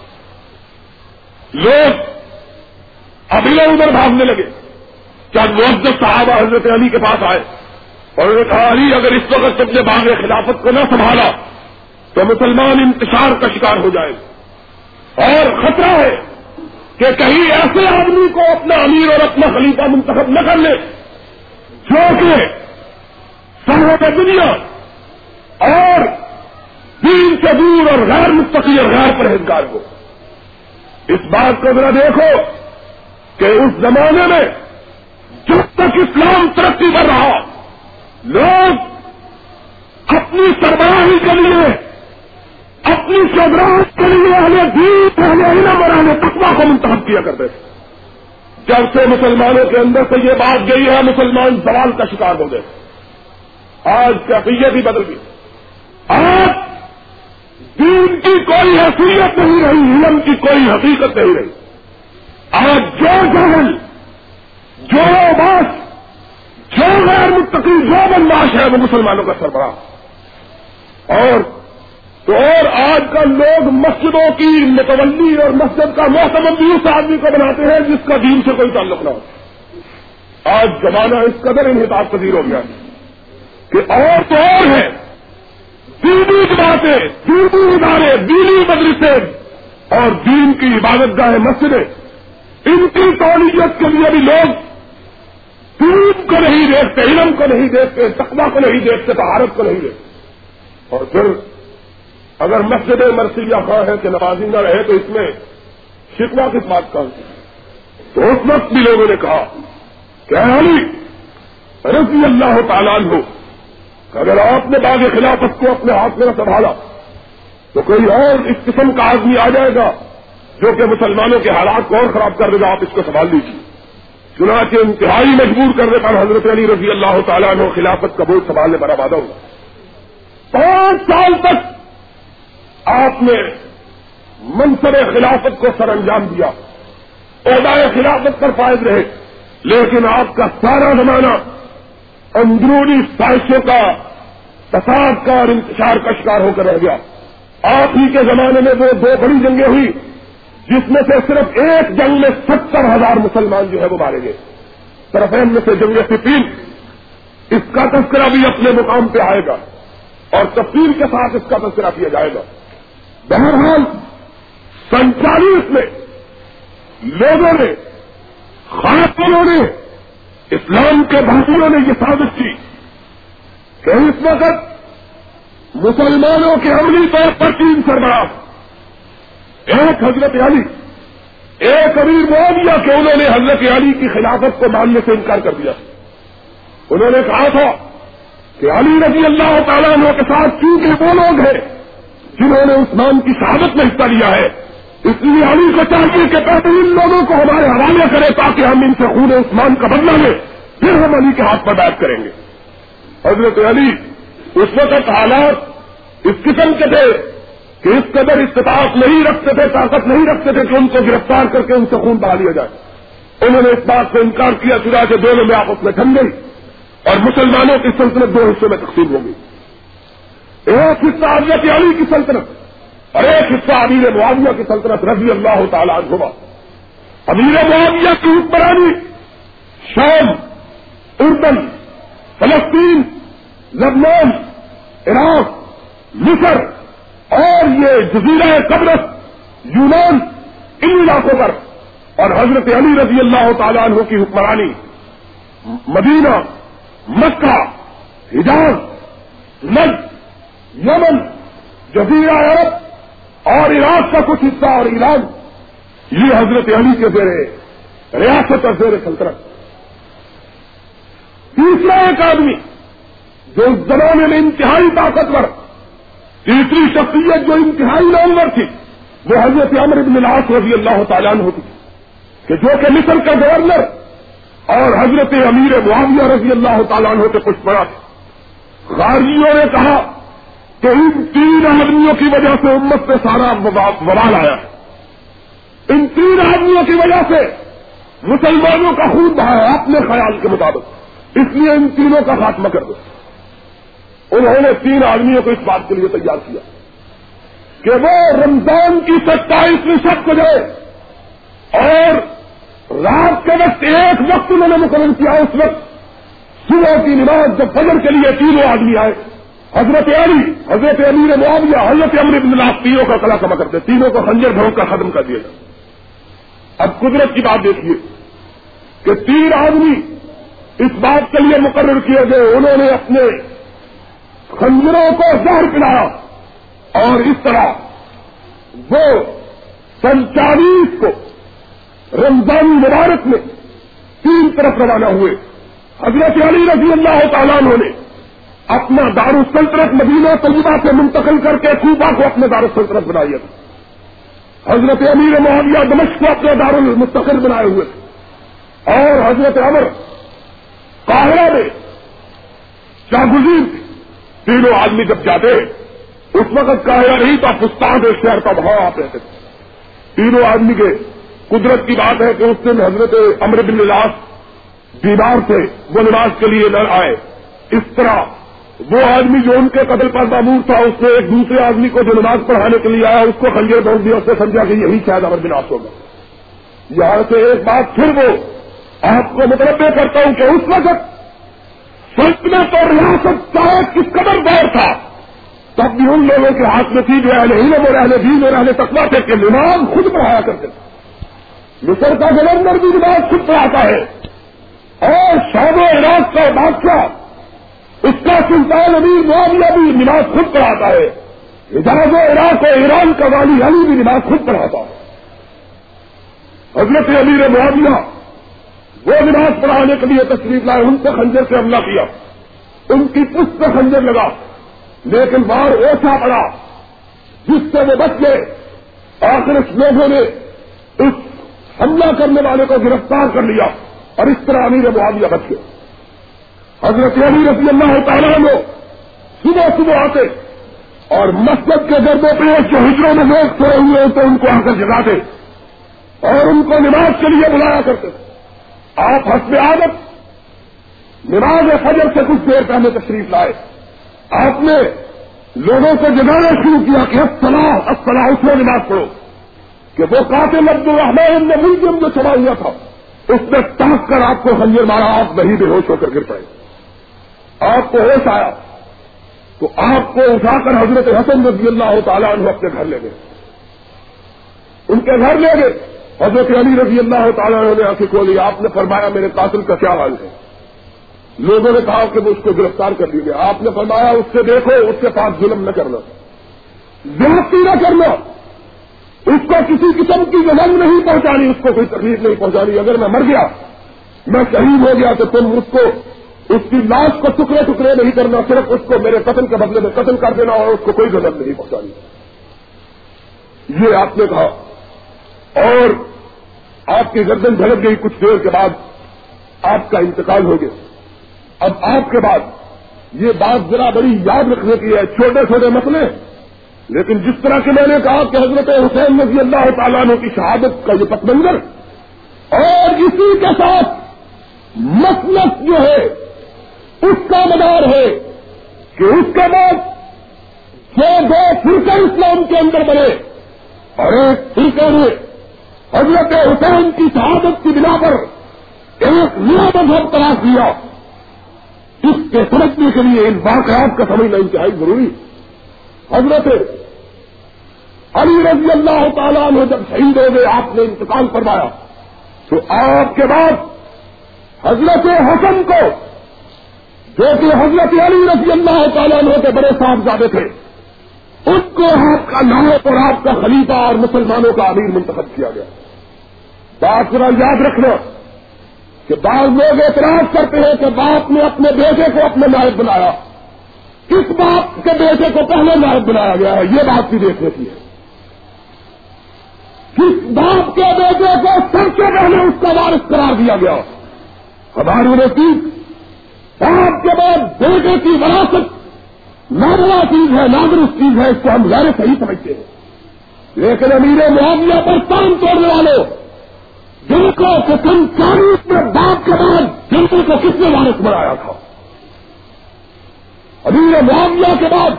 لوگ ابھی ادھر بھاگنے لگے۔ کیا معذت صحابہ حضرت علی کے پاس آئے؟ اور انہوں نے کہا، علی، اگر اس وقت تم نے باغ خلافت کو نہ سنبھالا تو مسلمان انتشار کا شکار ہو جائے اور خطرہ ہے کہ کہیں ایسے آدمی کو اپنا امیر اور اپنا خلیفہ منتخب نہ کر لے جو کہ سرحد دنیا اور دین سے دور اور غیر مستقل اور غیر پرہیزگار ہو۔ اس بات کو ذرا دیکھو کہ اس زمانے میں جب تک اسلام ترقی کر رہا لوگ اپنی سربراہی کے لیے، اپنی شبراہٹ کے لیے ہمیں دین ہمیں علم اور ہمیں تقوا کو منتخب کیا کرتے تھے۔ جب سے مسلمانوں کے اندر سے یہ بات گئی ہے، مسلمان سوال کا شکار ہو گئے۔ آج کیفیت بھی بدل گئی۔ آج دین کی کوئی حیثیت نہیں رہی، علم کی کوئی حقیقت نہیں رہی۔ آج جو جہل، جو باس جو غیر متقی، جو بنداش ہے وہ مسلمانوں کا سربراہ۔ اور تو اور آج کل لوگ مسجدوں کی متولی اور مسجد کا موسم بھی اس آدمی کو بناتے ہیں جس کا دین سے کوئی تعلق نہ ہو۔ آج زمانہ اس قدر انحطاط پذیر ہو گیا کہ اور تو اور ہے دینی باتیں دینی ادارے، دینی مدرسے اور دین کی عبادت گاہیں مسجدیں۔ ان کی تولیت کے لیے بھی لوگ دین کو نہیں دیکھتے، علم کو نہیں دیکھتے تقوا کو نہیں دیکھتے طہارت کو نہیں دیکھتے۔ اور پھر اگر مسجد مرسیہ خواہ ہے کہ نمازی نہ رہے تو اس میں شکوا کس بات کا تو اس وقت بھی لوگوں نے کہا کہ علی، رضی اللہ تعالیٰ ہو اگر آپ نے باغ خلافت کو اپنے ہاتھ میں نہ سنبھالا، تو کوئی اور اس قسم کا آدمی آ جائے گا جو کہ مسلمانوں کے حالات کو اور خراب کر دے گا، آپ اس کو سنبھال لیجیے چنانچہ انتہائی مجبور کرنے پر حضرت علی رضی اللہ تعالیٰ عنہ خلافت کا بوجھ سنبھالنے پر وعدہ ہوگا پانچ سال تک آپ نے منصب خلافت کو سر انجام دیا۔ عہدۂ خلافت پر فائد رہے۔ لیکن آپ کا سارا زمانہ اندرونی سائشوں کا تصاد کا اور انتشار کا شکار ہو کر رہ گیا۔ آپ ہی کے زمانے میں وہ دو بڑی جنگیں ہوئی۔ جس میں سے صرف ایک جنگ میں ستر ہزار مسلمان جو ہے وہ مارے گئے۔ طرفین میں سے جنگ ففین اس کا تذکرہ بھی اپنے مقام پہ آئے گا اور تفصیل کے ساتھ اس کا تذکرہ کیا جائے گا۔ بہرحال سنچالیس میں لوگوں نے خاتونوں نے، اسلام کے بھاشنوں نے یہ سازش کی کہ اس وقت مسلمانوں کے عملی طور پر تین سربراہ ایک حضرت علی، ایک امیر معاویہ کہ انہوں نے حضرت علی کی خلافت کو ماننے سے انکار کر دیا۔ انہوں نے کہا تھا کہ علی رضی اللہ تعالیٰ عنہ کے ساتھ کیونکہ وہ لوگ ہیں جنہوں نے عثمان کی شہادت میں حصہ لیا ہے، اس لیے علی کو چاہیے کہ پہلے ان لوگوں کو ہمارے حوالے کرے تاکہ ہم ان سے خون عثمان کا بدلہ لیں، پھر ہم علی کے ہاتھ پر بیٹھ کریں گے۔ حضرت علی، اس وقت حالات اس قسم کے تھے کہ اس قدر استطاعت نہیں رکھتے تھے، طاقت نہیں رکھتے تھے کہ ان کو گرفتار کر کے ان سے خون بہا لیا جائے۔ انہوں نے اس بات سے انکار کیا چلا کہ دونوں میں آپس میں تھم گئی اور مسلمانوں کی سلطنت دو حصوں میں تقسیم ہو گئی۔ ایک حصہ حضرت علی کی سلطنت اور ایک حصہ امیر معاویہ کی سلطنت، رضی اللہ تعالیٰ عنہ امیر معاویہ کی حکمرانی شام، اردن، فلسطین، لبنان، عراق، مصر اور یہ جزیرہ قبرت یونان، ان علاقوں پر۔ اور حضرت علی رضی اللہ تعالیٰ عنہ کی حکمرانی۔ مدینہ، مکہ، حجاز نج یمن، جزیرہ عرب اور عراق کا کچھ حصہ اور ایران۔ یہ حضرت علی کے زیر ریاست اور زیر سلطنت۔ تیسرا ایک آدمی جو اس زمانے میں انتہائی طاقتور تیسری شخصیت جو انتہائی نامور تھی، وہ حضرت عمر بن العاص رضی اللہ تعالیٰ عنہ تھی۔ کہ جو کہ مصر کا گورنر اور حضرت امیر معاویہ رضی اللہ تعالیٰ عنہ سے کچھ پڑا تھا غازیوں نے کہا کہ ان تین آدمیوں کی وجہ سے امت پہ سارا وبال آیا ان تین آدمیوں کی وجہ سے مسلمانوں کا خون بہا ہے، اپنے خیال کے مطابق۔ اس لیے ان تینوں کا خاتمہ کر دو۔ انہوں نے تین آدمیوں کو اس بات کے لیے تیار کیا کہ وہ رمضان کی ستائیسویں شب کو جائے اور رات کے وقت ایک وقت انہوں نے مقرر کیا اس وقت صبح کی نماز جب فجر کے لیے تینوں آدمی آئے۔ حضرت علی حضرت علی نے معاویہ، حضرت امر ابن اللہ تینوں کا کلا کما کرتے، تینوں کو خنجر بھروں کا ختم کر دیا جائے۔ اب قدرت کی بات دیکھیے کہ تین آدمی اس بات کے لیے مقرر کیے گئے، انہوں نے اپنے خنجروں کو زہر پلایا اور اس طرح وہ سن چالیس کو رمضان مبارک میں تین طرف روانہ ہوئے۔ حضرت علی رضی اللہ تعالیٰ نے اپنا دار السلطنت مدینہ طیبہ سے منتقل کر کے کوبا کو اپنے دار السلطنت بنائی تھا۔ حضرت امیر معاویہ دمش کو اپنے دار المستقل بنائے ہوئے تھے۔ اور حضرت عمر قاہرہ میں چاگزیر تینوں آدمی جب جاتے اس وقت قاہرہ نہیں تھا پستان شہر کا بہاؤ آپ رہتے تھے۔ تینوں آدمی کے، قدرت کی بات ہے کہ اس دن حضرت امر بن لاس بیمار تھے وہ نماز کے لیے نہ آئے۔ اس طرح وہ آدمی جو ان کے قتل پر معمور تھا، اس نے ایک دوسرے آدمی کو جو نماز پڑھانے کے لیے آیا، اس کو خنجر دوڑ دیا، اس نے سمجھا کہ یہی شاید امر بناس ہوگا۔ یہاں سے ایک بات پھر وہ آپ کو مطلب کرتا ہوں کہ اس وقت سلطنت اور ریاست چاہے کس قدر دور تھا۔ تب بھی ان لوگوں کے ہاتھ میں تھی جو اہل علم اور اہل دین اور اہل تقوا تھے کہ نماز خود پڑھایا کرتے تھے۔ مصر کا گورنر بھی نماز خود پڑھاتا ہے۔ اور شاد و عراق کا بادشاہ، اس کا سلطان امیر معاملہ بھی نماز خود پڑھاتا ہے۔ اجاز و عراق و ایران کا والی علی بھی نماز خود پڑھاتا ہے۔ حضرت امیر معاملہ وہ نماز پڑھانے کے لیے تصویر لائے، ان سے خنجر سے حملہ کیا۔ ان کی پشت پہ خنجر لگا۔ لیکن بار ایسا پڑا، جس سے وہ بچ گئے۔ آخر اس لوگوں نے اس حملہ کرنے والے کو گرفتار کر لیا اور اس طرح امیر معاویہ بچ گئے۔ حضرت علی رضی اللہ تعالیٰ لو صبح صبح آتے اور مسجد کے گردوں پہ جو ہجروں میں لوگ سوئے ہوئے تو ان کو آ کر جگاتے اور ان کو نماز کے لیے بلایا کرتے۔ آپ حسب عادت نماز فجر سے کچھ دیر پہلے تشریف لائے۔ آپ نے لوگوں کو جگانا شروع کیا کہ اصلاح اصلاح اس میں نماز پڑھو۔ کہ وہ قاتل عبد الرحمان نے ملزم جو چڑھا ہوا تھا، اس نے ٹانک کر آپ کو خنجر مارا، آپ نہیں بے ہوش ہو کر گر پائے آپ کو ہوش آیا۔ تو آپ کو اٹھا کر حضرت حسن رضی اللہ تعالیٰ عنہ اپنے گھر لے گئے۔ ان کے گھر لے گئے۔ حضرت علی رضی اللہ تعالیٰ نے آنکھیں کھولی، آپ نے فرمایا میرے قاتل کا کیا حال ہے؟ لوگوں نے کہا کہ وہ اس کو گرفتار کر دیجیے آپ نے فرمایا اس سے دیکھو، اس کے پاس ظلم نہ کرنا۔ زیادتی نہ کرنا؟ اس کو کسی قسم کی جلن نہیں پہنچانی، اس کو کوئی تکلیف نہیں پہنچانی۔ اگر میں مر گیا، میں شہید ہو گیا تو تم اس کو، اس کی لاش کو ٹکڑے ٹکڑے نہیں کرنا، صرف اس کو میرے قتل کے بدلے میں قتل کر دینا اور اس کو کوئی غلط نہیں پہنچانی۔ یہ آپ نے کہا۔ اور آپ کی گردن جھڑک گئی کچھ دیر کے بعد آپ کا انتقال ہو گیا۔ اب آپ کے بعد یہ بات ذرا بڑی یاد رکھنے کی ہے، چھوٹے چھوٹے مسئلے۔ لیکن جس طرح کے میں نے کہا کہ حضرت حسین رضی اللہ تعالیٰ عنہ کی شہادت کا یہ پت منظر اور اسی کے ساتھ مسلط جو ہے، اس کا مدار ہے کہ اس کے بعد جو دو فرقے اسلام کے اندر بنے اور ایک فرقے نے حضرت حسین کی شہادت کی بنا پر ایک نیا مذہب تلاش دیا اس کے سمجھنے کے لیے ان واقعات کا سمجھنا انتہائی ضروری۔ حضرت علی رضی اللہ تعالیٰ نے جب شہید ہو گئے، آپ نے انتقال فرمایا۔ تو آپ کے بعد حضرت حسن کو، جو کہ حضرت علی رضی اللہ تعالیٰ نے کے بڑے صاحبزادے تھے اس کو آپ کا نائب اور آپ کا خلیفہ اور مسلمانوں کا امیر منتخب کیا گیا۔ بات ذرا یاد رکھنا کہ بعض لوگ اعتراض کرتے ہیں کہ باپ نے اپنے بیٹے کو اپنے نائب بنایا۔ کس باپ کے بیٹے کو پہلے نائب بنایا گیا ہے، یہ بات بھی دیکھنے کی ہے۔ کس باپ کے بیٹے کو سب سے پہلے اس کا وارث قرار دیا گیا۔ ہماری نزدیک باپ کے بعد بیٹے کی وراثت ناموا چیز ہے ناگرس چیز ہے، اس کو ہم غیر صحیح سمجھتے ہیں۔ لیکن امیر معاویہ پر کام توڑنے والوں دیکھو کہ تم چالیس میں باپ کے بعد جنگل کو کس نے وارث بنایا تھا؟ ابھی معاملہ کے بعد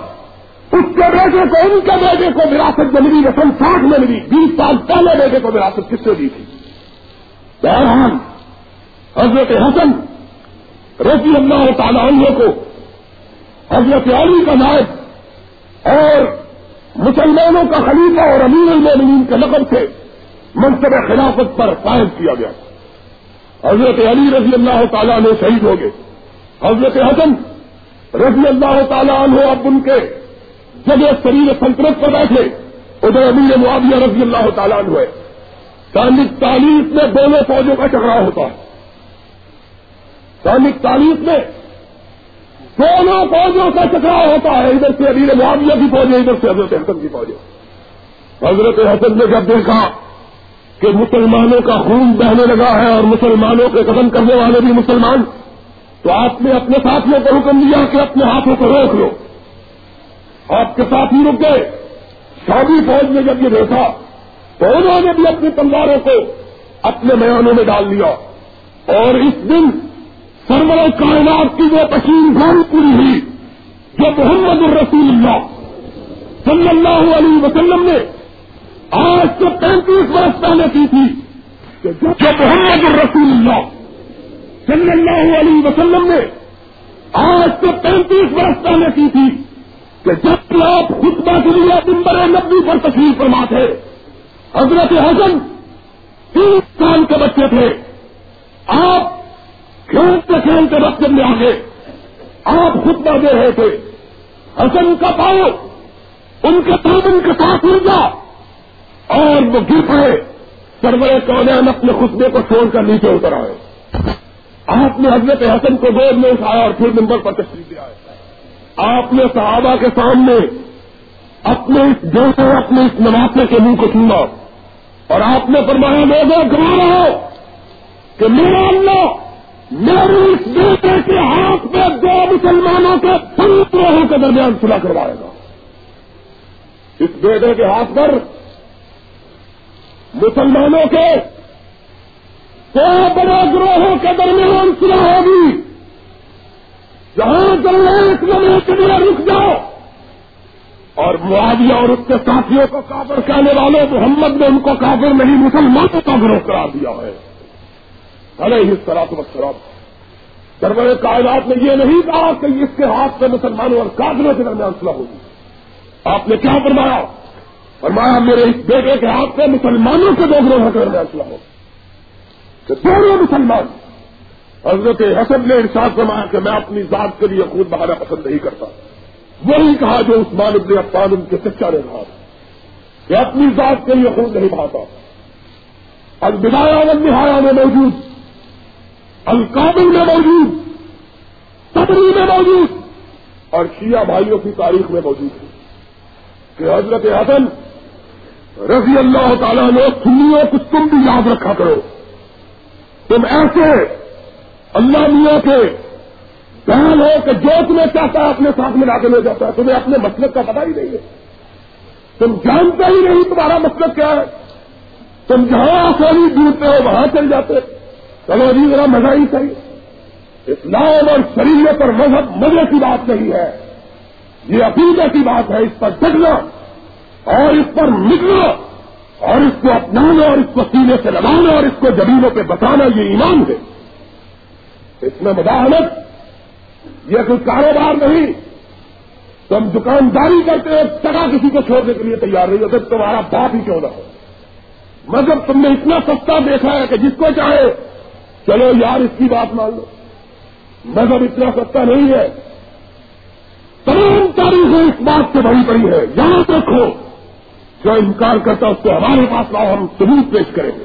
اس کے بیٹے کو، ان کے بیٹے کو وراثت میں ملی رسم ساٹھ میں ملی، بیس سال پہلے بیٹے کو وراثت کس سے دی تھی؟ بہرحال، حضرت حسن رضی اللہ تعالیٰ عنہ کو حضرت علی کا نائب اور مسلمانوں کا خلیفہ اور امیر المومنین کے لقب سے منصب خلافت پر قائم کیا گیا۔ حضرت علی رضی اللہ تعالیٰ نے شہید ہو گئے۔ حضرت حسن رضی اللہ تعالیٰ عنہ اب ان کے جب یہ شریر سلطنت پر بیٹھے۔ ادھر امیر معاویہ رضی اللہ تعالیٰ عنہ ہے۔ سینک تالیس میں دونوں فوجوں کا ٹکراؤ ہوتا ہے۔ سینک تالیس میں دونوں فوجوں کا ٹکراؤ ہوتا ہے۔ ادھر سے امیر معاویہ کی فوج ہے ادھر سے حضرت حسن کی فوج ہے حضرت حسن نے جب دیکھا کہ مسلمانوں کا خون بہنے لگا ہے اور مسلمانوں کے قدم کرنے والے بھی مسلمان، تو آپ نے اپنے ساتھیوں کو حکم دیا کہ اپنے ہاتھوں کو روک لو۔ آپ کے ساتھ ہی رک گئے۔ شادی فوج نے جب یہ دیکھا، تو انہوں نے بھی اپنی تلواروں کو اپنے میانوں میں ڈال لیا۔ اور اس دن سرور کائنات کی وہ تشین گھر پوری ہوئی، جو محمد الرسول اللہ صلی اللہ علیہ وسلم نے آج سے پینتیس برس پہلے کی تھی کہ جو محمد الرسول اللہ صلی اللہ علیہ وسلم نے آج سے پینتیس برس پہلے کی تھی کہ جب آپ خطبہ کے لیے نمبر نبی پر تشریف فرما تھے حضرت حسن تین سال کے بچے تھے۔ آپ کھیلتے کھیلتے بچے میں آگے، آپ خطبہ دے رہے تھے۔ حسن کا پاؤ ان کے تعمن کے ساتھ مل جا۔ اور وہ گر پڑے۔ سرور کونین اپنے خطبے کو چھوڑ کر نیچے اتر آئے۔ آپ نے حضرت حسن کو گود میں اٹھایا اور پھر نمبر پر تشریف دیا آپ نے صحابہ کے سامنے اپنے اس جوشے اپنے اس نواسے کے منہ کو چنا اور آپ نے فرمایا لوگوں گوا رہا کہ میرا اللہ میرے اس بیٹے کے ہاتھ میں دو مسلمانوں کے گروہوں کے درمیان صلاح کروائے گا اس بیٹے کے ہاتھ پر مسلمانوں کے دو بڑے گروہوں کے درمیان صلاح ہوگی؟ جہاں چل رہے ایک لمحے کے لیے رک جاؤ اور معاویہ اور اس کے ساتھیوں کو کافر کہنے والے محمد نے ان کو کافر نہیں، مسلمانوں کا گروہ قرار دیا ہے۔ ارے اس طرح تو شراب سرور کائنات نے یہ نہیں کہا کہ اس کے ہاتھ سے مسلمانوں اور کافروں کے درمیان صلاح ہوگی۔ آپ نے کیا فرمایا؟ فرمایا، میرے بیٹے کے ہاتھ سے مسلمانوں کے دو گروہوں کے درمیان صلاح ہوگی کہ دونوں مسلمان؟ حضرت حسن نے ارشاد فرمایا کہ میں اپنی ذات کے لیے خود بہانا پسند نہیں کرتا۔ وہی کہا جو عثمان ابن عفان ان کے سچا نے کہا۔ کہ اپنی ذات کے لیے خود نہیں بہاتا البدایا نہایا میں موجود۔ القابل میں موجود۔ تبری میں موجود۔ اور شیعہ بھائیوں کی تاریخ میں موجود ہے۔ کہ حضرت حسن رضی اللہ تعالیٰ نے سنیوں کچھ تم بھی یاد رکھا کرو۔ تم ایسے اللہ میاں کے بہن ہو کہ جو تمہیں چاہتا ہے اپنے ساتھ میں لا کے لے جاتا ہے، تمہیں اپنے مسلک کا پتہ ہی نہیں ہے۔ تم جانتے ہی نہیں تمہارا مسلک کیا ہے۔ تم جہاں آسانی ڈھونڈتے ہو، وہاں چل جاتے۔ چلو جی ذرا مزہ ہی صحیح اسلام اور شریعت اور مذہب مزے کی بات نہیں ہے۔ یہ عقیدہ کی بات ہے، اس پر ڈگنا اور اس پر نکلنا اور اس کو اپنانا اور اس کو سینے سے لگانا اور اس کو زمینوں پہ بتانا یہ ایمان ہے۔ اس میں مداحمت یہ کوئی کاروبار نہیں تم دکانداری کرتے ہو ٹکا کسی کو چھوڑنے کے لیے تیار نہیں ہوتے تمہارا باپ ہی کیوں نہ ہو۔ مگر تم نے اتنا سستا دیکھا ہے کہ جس کو چاہے، چلو یار، اس کی بات مان لو۔ مذہب اتنا سستا نہیں ہے، تمام تاریخیں اس بات سے بڑی پڑی ہے یہاں دیکھو جو انکار کرتا اس کو ہمارے پاس لاؤ ہم ثبوت پیش کریں گے۔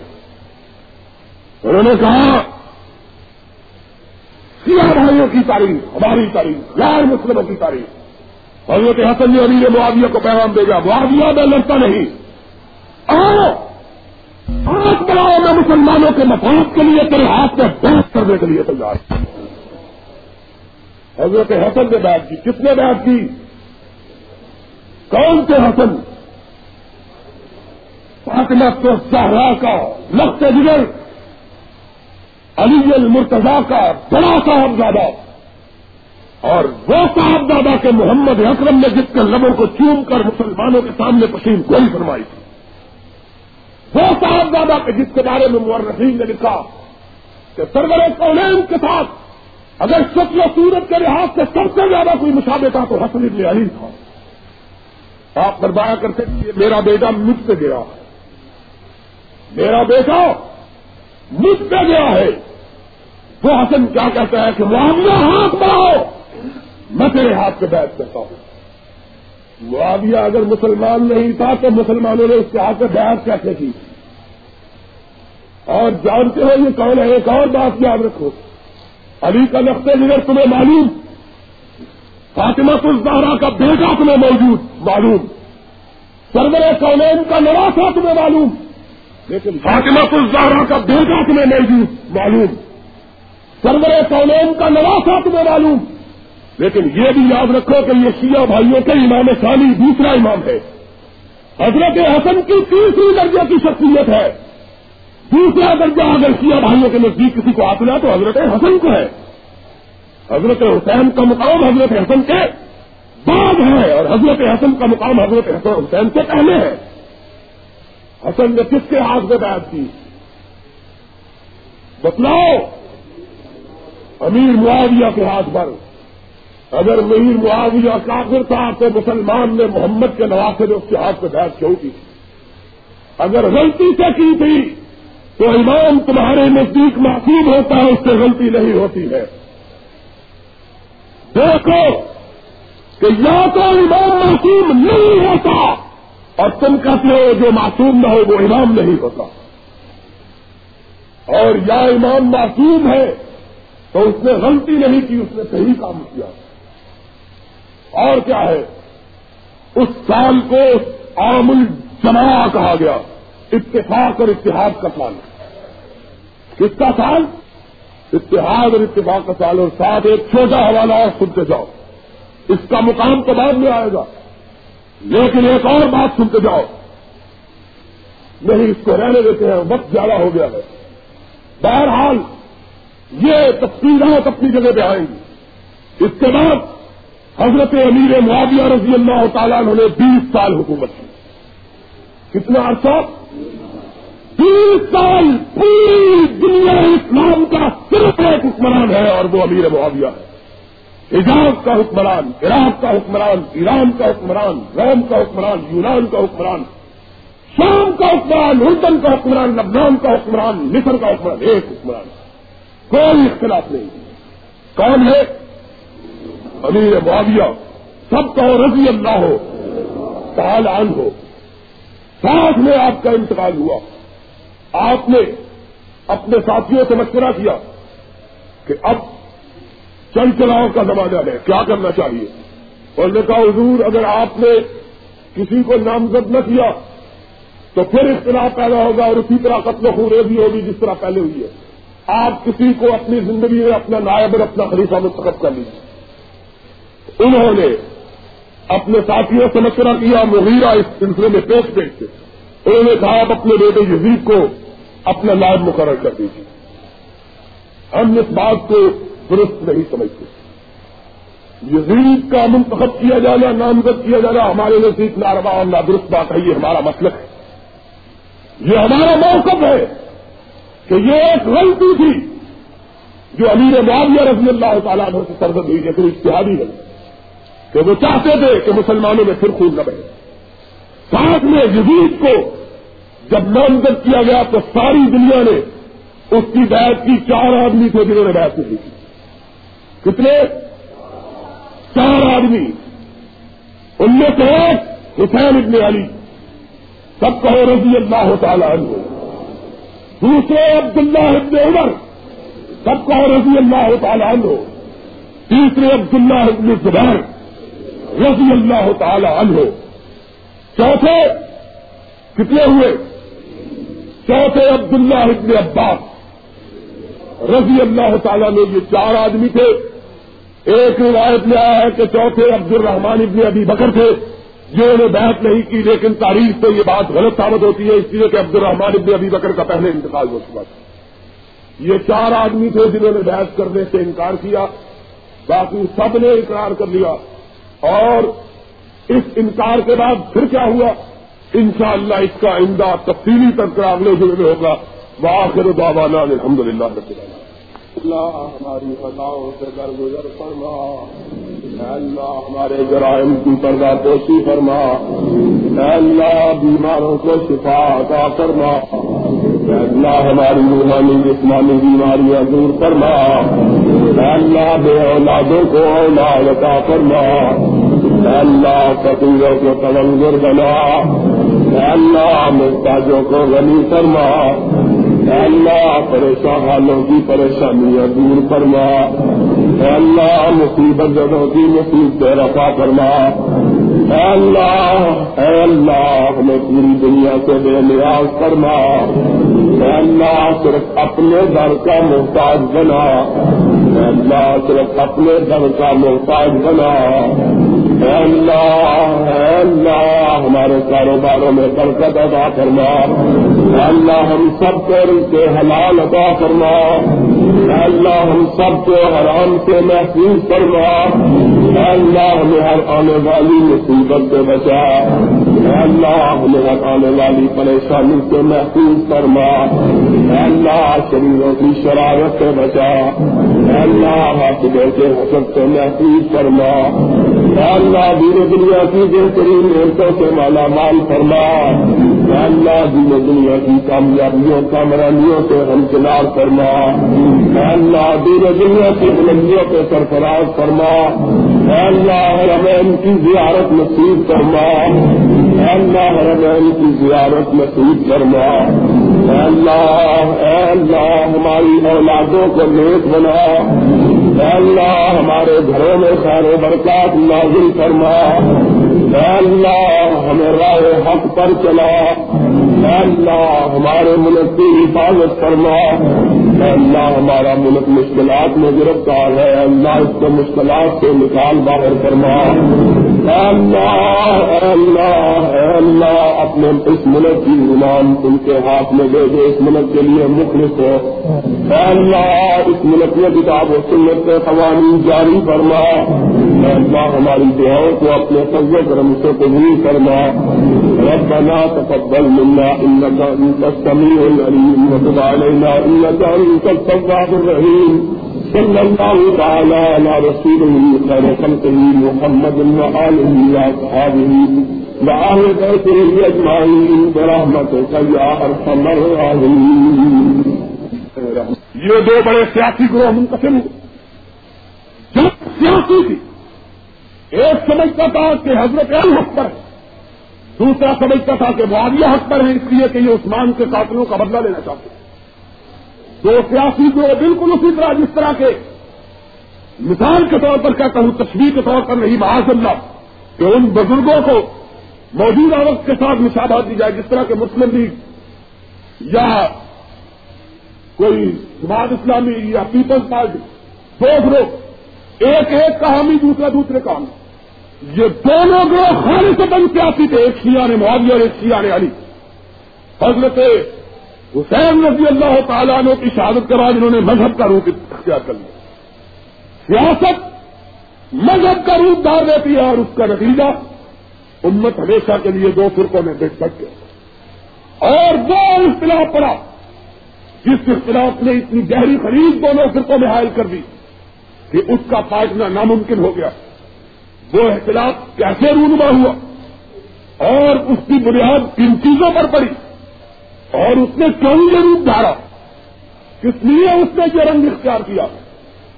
انہوں نے کہا، سیاہ بھائیوں کی تاریخ ہماری تاریخ غیر مسلموں کی تاریخ حضرت حسن نے امیر معاویہ کو پیغام دے معاویہ میں لڑتا نہیں۔ آؤ، ہاتھ بڑھاؤ، میں مسلمانوں کے مفاد کے لیے، تیرے ہاتھ میں بحث کرنے کے لیے تیار حضرت حسن نے بات کی۔ کس نے بات کی؟ کون سے حسن؟ فاطمہ تو سہرا کا لخت جگر، علی المرتضا کا بڑا صاحبزادہ اور وہ صاحبزادہ کے محمد اکرم نے جس کے لبوں کو چوم کر مسلمانوں کے سامنے پسین گوئی فرمائی تھی۔ وہ صاحبزادہ کے جس کے بارے میں مورخین نے لکھا کہ سرور کولین کے ساتھ اگر شکل و صورت کے لحاظ سے سب سے زیادہ کوئی مشابہ تھا تو حسن ابن علی تھا۔ آپ فرمایا کرتے کہ میرا بیٹا مجھ سے گیا ہے میرا بیٹا مجھ پہ گیا ہے۔ وہ حسن کیا کہتا ہے کہ معاویہ ہاتھ بڑھاؤ، میں تیرے ہاتھ پہ بیٹھ کرتا ہوں۔ معاویہ اگر مسلمان نہیں تھا تو مسلمانوں نے اس کے ہاتھ پہ بیٹھ کیسے کی اور جانتے ہو یہ کون ہے؟ ایک اور بات یاد رکھو۔ علی کا نقطۂ نظر تمہیں معلوم۔ فاطمہ الزہرا کا بیٹا تمہیں موجود، معلوم۔ سرور کونین کا نواسا تمہیں معلوم۔ لیکن فاطمہ الزہرا کا بیٹا تمہیں موجود، معلوم۔ سرور کونین کا نواسا تمہیں معلوم۔ لیکن یہ بھی یاد رکھو کہ یہ شیعہ بھائیوں کے امام ثانی دوسرا امام ہے۔ حضرت حسن کی تیسری درجے کی شخصیت ہے۔ دوسرا درجہ اگر شیعہ بھائیوں کے نزدیک کسی کو آتنا تو حضرت حسن کو ہے۔ حضرت حسین کا مقام حضرت حسن کے بعد ہے اور حضرت حسن کا مقام حضرت حسین سے پہلے ہے۔ حسن نے کس کے ہاتھ میں بیعت کی؟ بتلاؤ! امیر معاویہ کے ہاتھ پر۔ اگر میر معاویہ کافر تھا تو مسلمان نے محمد کے نواسے نے اس کے ہاتھ پہ بیعت کیوں کی؟ اگر غلطی سے کی تھی تو امام تمہارے نزدیک معصوم ہوتا ہے، اس سے غلطی نہیں ہوتی ہے۔ دیکھو کہ یا تو امام معصوم نہیں ہوتا اور تم کہتے ہو جو معصوم نہ ہو وہ امام نہیں ہوتا۔ اور یا امام معصوم ہے تو اس نے غلطی نہیں کی، اس نے صحیح کام کیا۔ اور کیا ہے؟ اس سال کو عام الجماع کہا گیا، اتفاق اور اتحاد کا سال۔ کس کا سال؟ اتحاد اور اتفاق کا سال۔ اور ساتھ ایک چھوٹا حوالہ اور سنتے جاؤ۔ اس کا مقام تو بعد میں آئے گا؟ لیکن ایک اور بات سنتے جاؤ۔ نہیں، اس کو رہنے دیتے ہیں، وقت زیادہ ہو گیا ہے۔ بہرحال، یہ تفصیلات اپنی جگہ پہ آئیں گی۔ اس کے بعد، حضرت امیر معاویہ رضی اللہ تعالیٰ نے بیس سال حکومت کی۔ کتنا عرصہ؟ تیس سال پوری دنیا اسلام کا صرف ایک حکمران ہے اور وہ امیر معاویہ ہے۔ حجاز کا حکمران، عراق کا حکمران، ایران کا حکمران، روم کا حکمران، یونان کا حکمران، شام کا حکمران اردن کا حکمران، لبنان کا حکمران، مصر کا حکمران، ایک حکمران۔ کوئی اختلاف نہیں۔ کون ہے؟ امیر معاویہ۔ سب کا رضی اللہ ہو تعال ہو ساتھ میں آپ کا انتقال ہوا۔ آپ نے اپنے ساتھیوں سے مشورہ کیا کہ اب چل چلاؤ کا زمانہ ہے۔ کیا کرنا چاہیے؟ اور نے کہا حضور، اگر آپ نے کسی کو نامزد نہ کیا، تو پھر اختلاف پیدا ہوگا اور اسی طرح قتل خوریزی ہوگی جس طرح پہلے ہوئی ہے۔ آپ کسی کو اپنی زندگی میں اپنا نائب اور اپنا خلیفہ منتخب کر لیجیے انہوں نے اپنے ساتھیوں سے مشورہ کیا، مغیرہ اس سلسلے میں پیش پیش سے۔ انہوں نے کہا آپ اپنے بیٹے یزید کو اپنا لائب مقرر کر دیجیے ہم اس بات کو درست نہیں سمجھتے۔ یزید کا منتخب کیا جانا نامزد کیا جانا ہمارے نزدیک ناروا اور نادرست بات ہے، یہ ہمارا مسلک ہے۔ یہ ہمارا موقف ہے کہ یہ ایک غلطی تھی جو امیر معاویہ رضی اللہ تعالیٰ عنہ سے سرزد ہوئی لیکن اشتہادی ہے، کہ وہ چاہتے تھے کہ مسلمانوں میں پھر خون نہ بہے۔ ساتھ میں یزید کو جب نامزد کیا گیا تو ساری دنیا نے اس کی بیعت کی چار آدمی تھے جنہوں نے بیعت نہیں کی۔ کتنے؟ چار آدمی۔ ان میں سے ایک حسین ابن علی۔ سب کہو رضی اللہ تعالیٰ عنہ۔ دوسرے عبداللہ ابن عمر۔ سب کہو رضی اللہ تعالیٰ عنہ۔ تیسرے عبداللہ ابن زبیر۔ رضی اللہ تعالیٰ عنہ۔ چوتھے کتنے ہوئے؟ چوتھے عبداللہ ابن عباس۔ رضی اللہ تعالیٰ میں یہ چار آدمی تھے۔ ایک روایت میں آیا ہے کہ چوتھے عبد الرحمان ابن ابی بکر تھے، جنہوں نے بحث نہیں کی، لیکن تاریخ سے یہ بات غلط ثابت ہوتی ہے۔ اس لیے کہ عبد الرحمان ابن ابی بکر کا پہلے انتقال ہو چکا تھا۔ یہ چار آدمی تھے جنہوں نے بحث کرنے سے انکار کیا۔ باقی سب نے اقرار کر لیا۔ اور اس انکار کے بعد پھر کیا ہوا؟ انشاءاللہ اس کا آئندہ تفصیلی تذکرہ اگلے ضلع میں ہوگا۔ وآخر دعوانا الحمد للہ رب العالمین۔ اللہ ہماری خطاؤں سے درگزر فرما۔ اے اللہ، ہمارے جرائم کی پردہ پوشی فرما۔ اے اللہ، بیماروں کو شفا عطا فرما۔ اے اللہ، ہماری روحانی، جسمانی بیماریاں دور فرما۔ اے اللہ، بے اولادوں کو اولاد عطا فرما۔ اے اللہ، فقیروں کو تلنگر بنا۔ اے اللہ محتاجوں کو غنی فرما۔ اللہ، پریشان حالوں کی پریشانیاں دور فرما۔ اے اللہ، مصیبت جگہوں کی مصیبت رفا فرما۔ اے اللہ اے اللہ، ہمیں پوری دنیا سے بے نیاز فرما۔ اے اللہ، صرف اپنے در کا محتاج بنا۔ اے اللہ، صرف اپنے در کا محتاج بنا۔ اللہ اللہ ہمارے کاروباروں میں برکت ادا فرما. اللہ، ہم سب کو کے حلال ادا فرما. اللہ، ہم سب کو حرام سے محفوظ فرما. اللہ، ہمیں ہر آنے والی مصیبت سے بچا. اللہ ہمیں آنے والی پریشانی سے محفوظ فرما۔ اللہ، شریروں کی شرارت سے بچا۔ اللہ حاصلوں کے حسد سے محفوظ فرما۔ اللہ، دین دنیا کی بہترین نعمتوں سے مالا مال فرما۔ اللہ، دین دنیا کی کامیابیوں، کامرانیوں سے ہم کنار فرما۔ اللہ، دین دنیا کی بلندیوں کے سرفراز فرما۔ اے اللہ حرمین کی زیارت نصیب فرما۔ اللہ حرمین کی زیارت نصیب فرما۔ اے اللہ اے اللہ، ہماری اولادوں کو نیک بنا۔ اے اللہ، ہمارے گھروں میں سارے برکات نازل فرما۔ اللہ ہمیں رائے حق پر چلا۔ اللہ ہمارے ملک کی حفاظت فرما۔ اللہ ہمارا ملک مشکلات میں گرفتار ہے۔ اللہ اس کو مشکلات سے نکال باہر فرما۔ اے اللہ اللہ اللہ، اپنے اس ملک کی ایمان ان کے ہاتھ میں دے دے، اس ملک کے لیے مخلص ہو۔ اللہ، اس ملک میں کتاب و سنت کے قوانین جاری فرما۔ اللہ، ہماری دعاؤں کو اپنے فضل کرم سے قبول فرما، ربنا تقبل منا انك انت السميع العليم وتب علينا انك انت التواب الرحيم صلى الله تعالى على رسوله خير خلقه محمد وآله وأصحابه وآل بيته أجمعين برحمتك يا أرحم الراحمين یہ دو بڑے سیاسی گروہ منقسم ہوئے۔ جو سیاسی تھی۔ ایک سمجھتا تھا کہ حضرت حق پر ہے۔ دوسرا سمجھتا تھا کہ معاویہ حق پر ہے، اس لیے کہ یہ عثمان کے قاتلوں کا بدلہ لینا چاہتے ہیں۔ دو سیاسی گروہ بالکل اسی طرح، جس طرح کے مثال کے طور پر کہتا ہوں تصویر کے طور پر نہیں، معاذ اللہ، کہ ان بزرگوں کو موجودہ وقت کے ساتھ مشابہت دی جائے، جس طرح کے مسلم لیگ یا کوئی جماعت اسلامی یا پیپلز پارٹی، دو گروہ، ایک ایک کا حامی دوسرا دوسرے کا حامی یہ دونوں گروہ خالی سے بند کے آتی تھے، ایک شیعہ نے معاویہ اور ایک شیعہ نے علی۔ حضرت حسین رضی اللہ تعالیٰ عنہ کی شہادت کے بعد انہوں نے مذہب کا روپ اختیار کر لیا۔ سیاست مذہب کا روپ دار دیتی ہے اور اس کا نتیجہ امت ہمیشہ کے لیے دو فرقوں میں بیٹھ سکتے اور دو اختلاف پڑا۔ جس اختلاف نے اتنی گہری خرید دونوں فرقوں میں حائل کر دی کہ اس کا پاٹنا ناممکن ہو گیا۔ وہ اختلاف کیسے رونما ہوا اور اس کی بنیاد کن چیزوں پر پڑی اور اس نے کیوں یہ روپ دھارا؟ کس لیے اس نے یہ رنگ اختیار کیا؟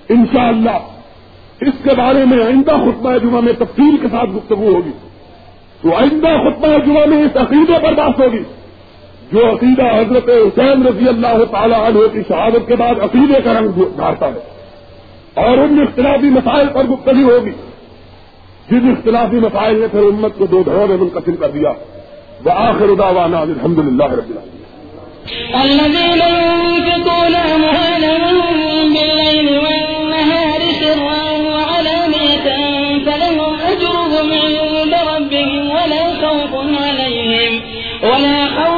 انشاءاللہ اس کے بارے میں آئندہ خطبہ جمعہ میں تفصیل کے ساتھ گفتگو ہوگی۔ تو آئندہ خطبہ جمعہ میں اس عقیدے پر بات ہوگی۔ جو عقیدہ حضرت حسین رضی اللہ تعالی عنہ کی شہادت کے بعد عقیدے کا رنگ دھارتا ہے۔ اور ان اختلافی مسائل پر گفتگو ہوگی۔ جن اختلافی مسائل نے پھر امت کو دو دھڑوں میں منقسم کر دیا. وہ آخر داوانا الحمد للہ رب العالمین. الذين ينفقون أموالهم بالليل والنهار سرا وعلانية فلهم أجرهم عند ربهم ولا خوف عليهم ولا خوف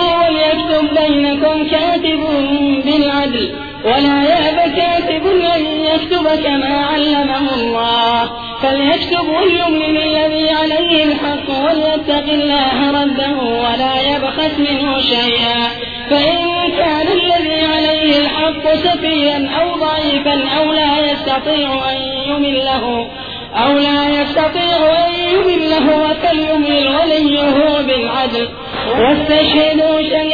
وليكتب بينكم كاتب بالعدل ولا يأب كاتب أن يكتب كما علمه الله فليكتب وليؤمن الذي عليه الحق وليتق الله ربه ولا يبخس منه شيئا فإن كان الذي عليه الحق سفيا أو ضعيفا أو لا يستطيع أن يمله أو لا يستطيع أن يمله فليمل وليه بالعدل واستشهدوا شهيدين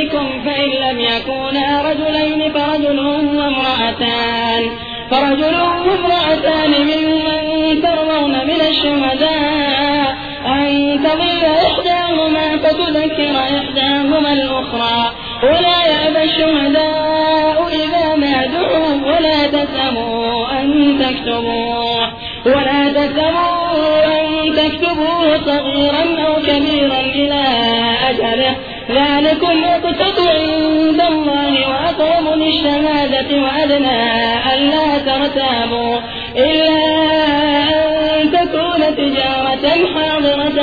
رجالكم فإن لم يكونا رجلين فرجل وامرأتان. فرجل وامرأتان ممن ترضون من الشهداء. أن تضل إحداهما فتذكر إحداهما الأخرى. ولا يأبى الشهداء إذا ما دعوا ولا تسأموا أن تكتبوه. ولا تسأموا أن تكتبوه صغيرا أو كبيرا إلى أجله. ذلكم أقسط عند الله وأقرب للشهادة وأدنى ألا ترتابوا إلا أن تكون تجارة حاضرة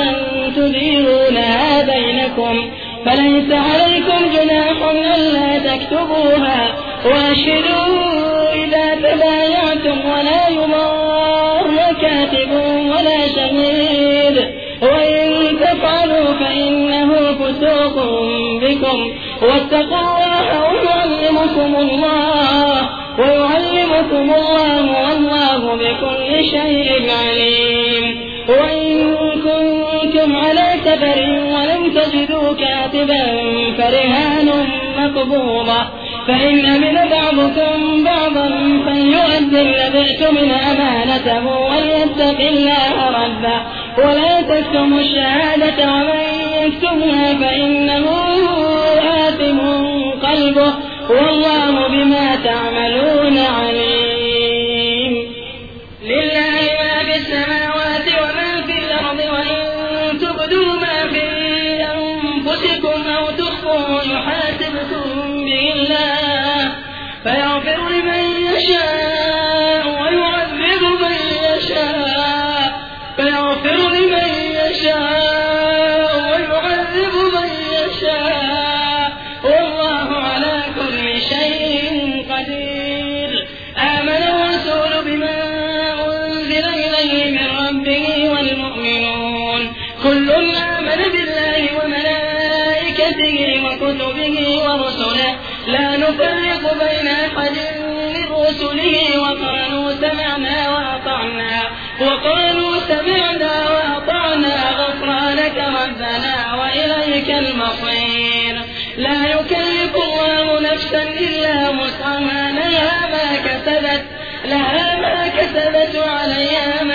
تديرونها بينكم فليس عليكم جناح ألا تكتبوها وأشهدوا إذا تبايعتم ولا يضار فإنه بكم واتقوا الله ويعلمكم الله ويعلمكم الله والله بكل شيء عليم وإن كنتم على سفر ولم تجدوا كاتبا فرهان مقبوضة فإن أمن بعضكم بعضا فليؤدي الذي اؤتمن أمانته وليتق الله ربه ولا تكتموا الشهادة ومن يكتمها فإنه آثم قلبه والله بما تعملون عليم.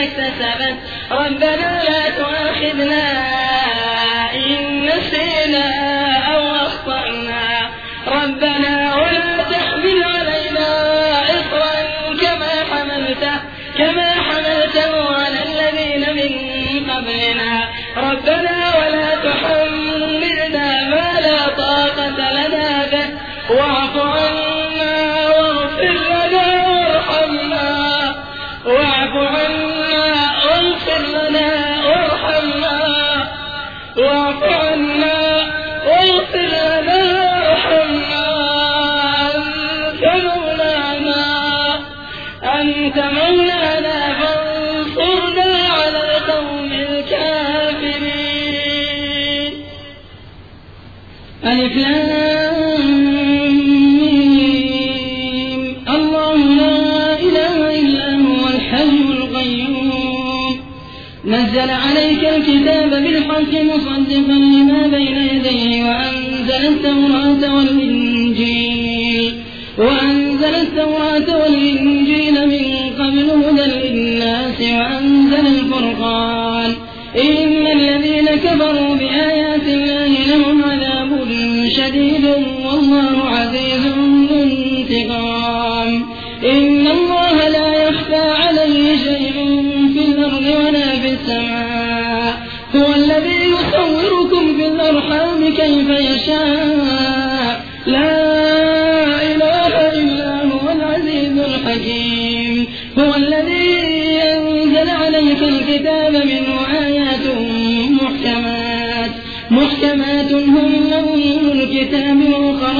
اكتسبت ربنا لا تؤاخذنا بالحق مصدقا لما بين يديه وأنزل التوراة والإنجيل. وأنزل التوراة والإنجيل من قبل هدى للناس وأنزل الفرقان. إن الذين كفروا بآيات الله لهم عذاب شديد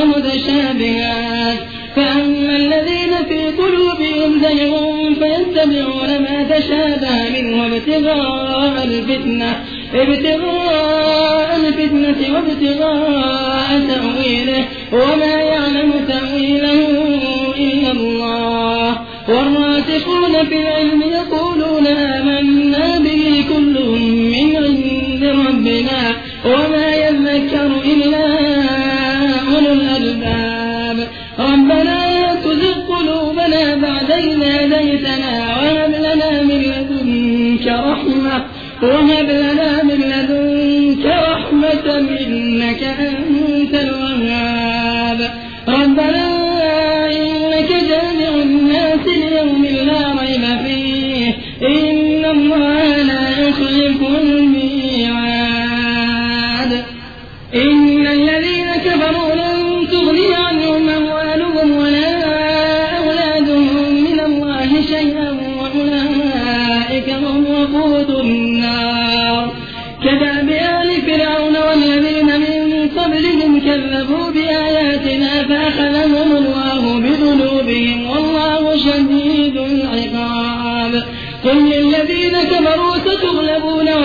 متشابهات. فأما الذين في قلوبهم زيغ فيتبعون ما تشابه منه ابتغاء الفتنة. ابتغاء الفتنة وابتغاء تأويله. وما يعلم تأويله إلا الله. والراسخون في العلم کیا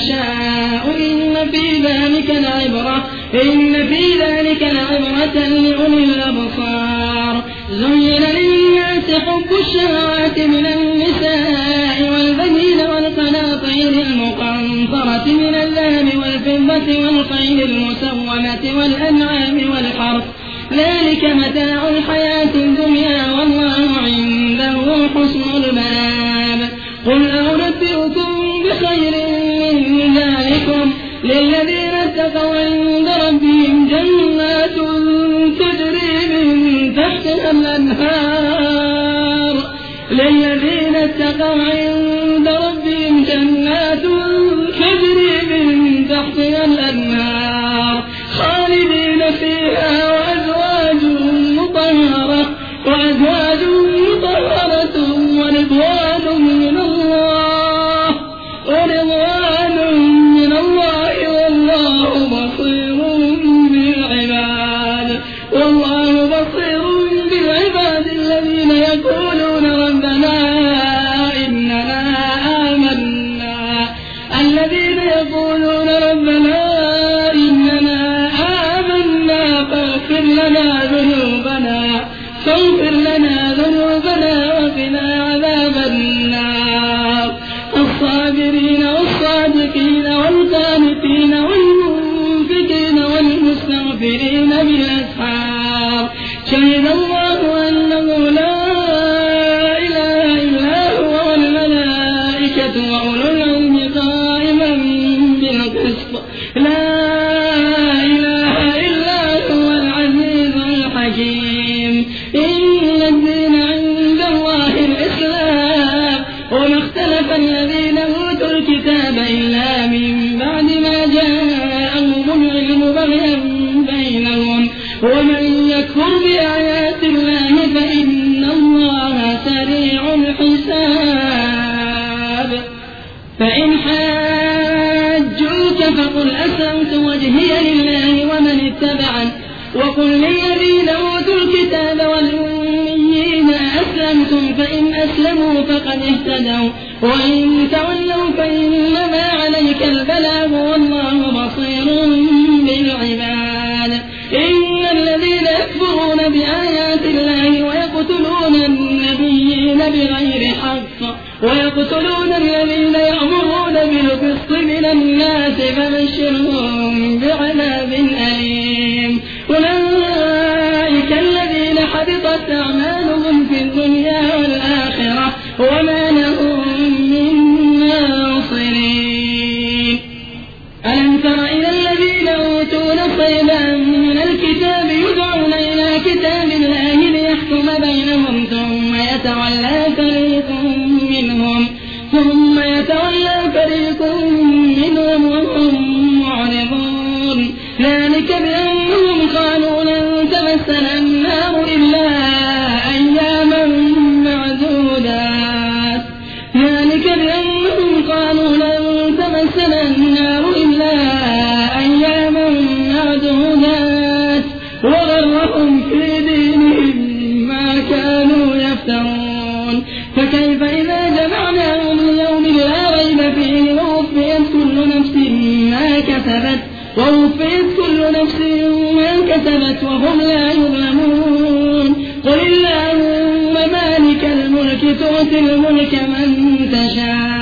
من يشاء إن في ذلك لعبرة، إن في ذلك لعبرة لأولي الأبصار. زين للناس حب الشهوات من النساء والبنين والقناطير المقنطرة من الذهب والفضة والخيل المسومة والأنعام والحرث. ذلك متاع الحياة الدنيا والله عنده حسن لے تَوَلَّيْتُمْ فإن أسلموا فقد اهتدوا وإن تولوا فإنما عليك البلاغ والله بصير بالعباد إن الذين يَكْفُرُونَ بآيات الله ويقتلون النبيين بغير حق ويقتلون الذين يَأْمُرُونَ بِالْقِسْطِ من الناس فَبَشِّرْهُم وهم لا يظلمون. قل اللهم مالك الملك تؤتي الملك من تشاء.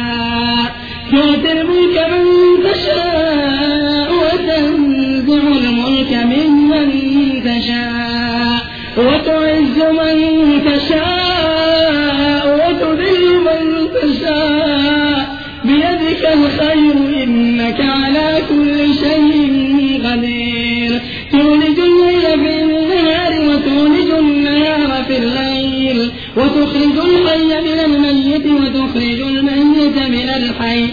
يخرج الميت من الحي.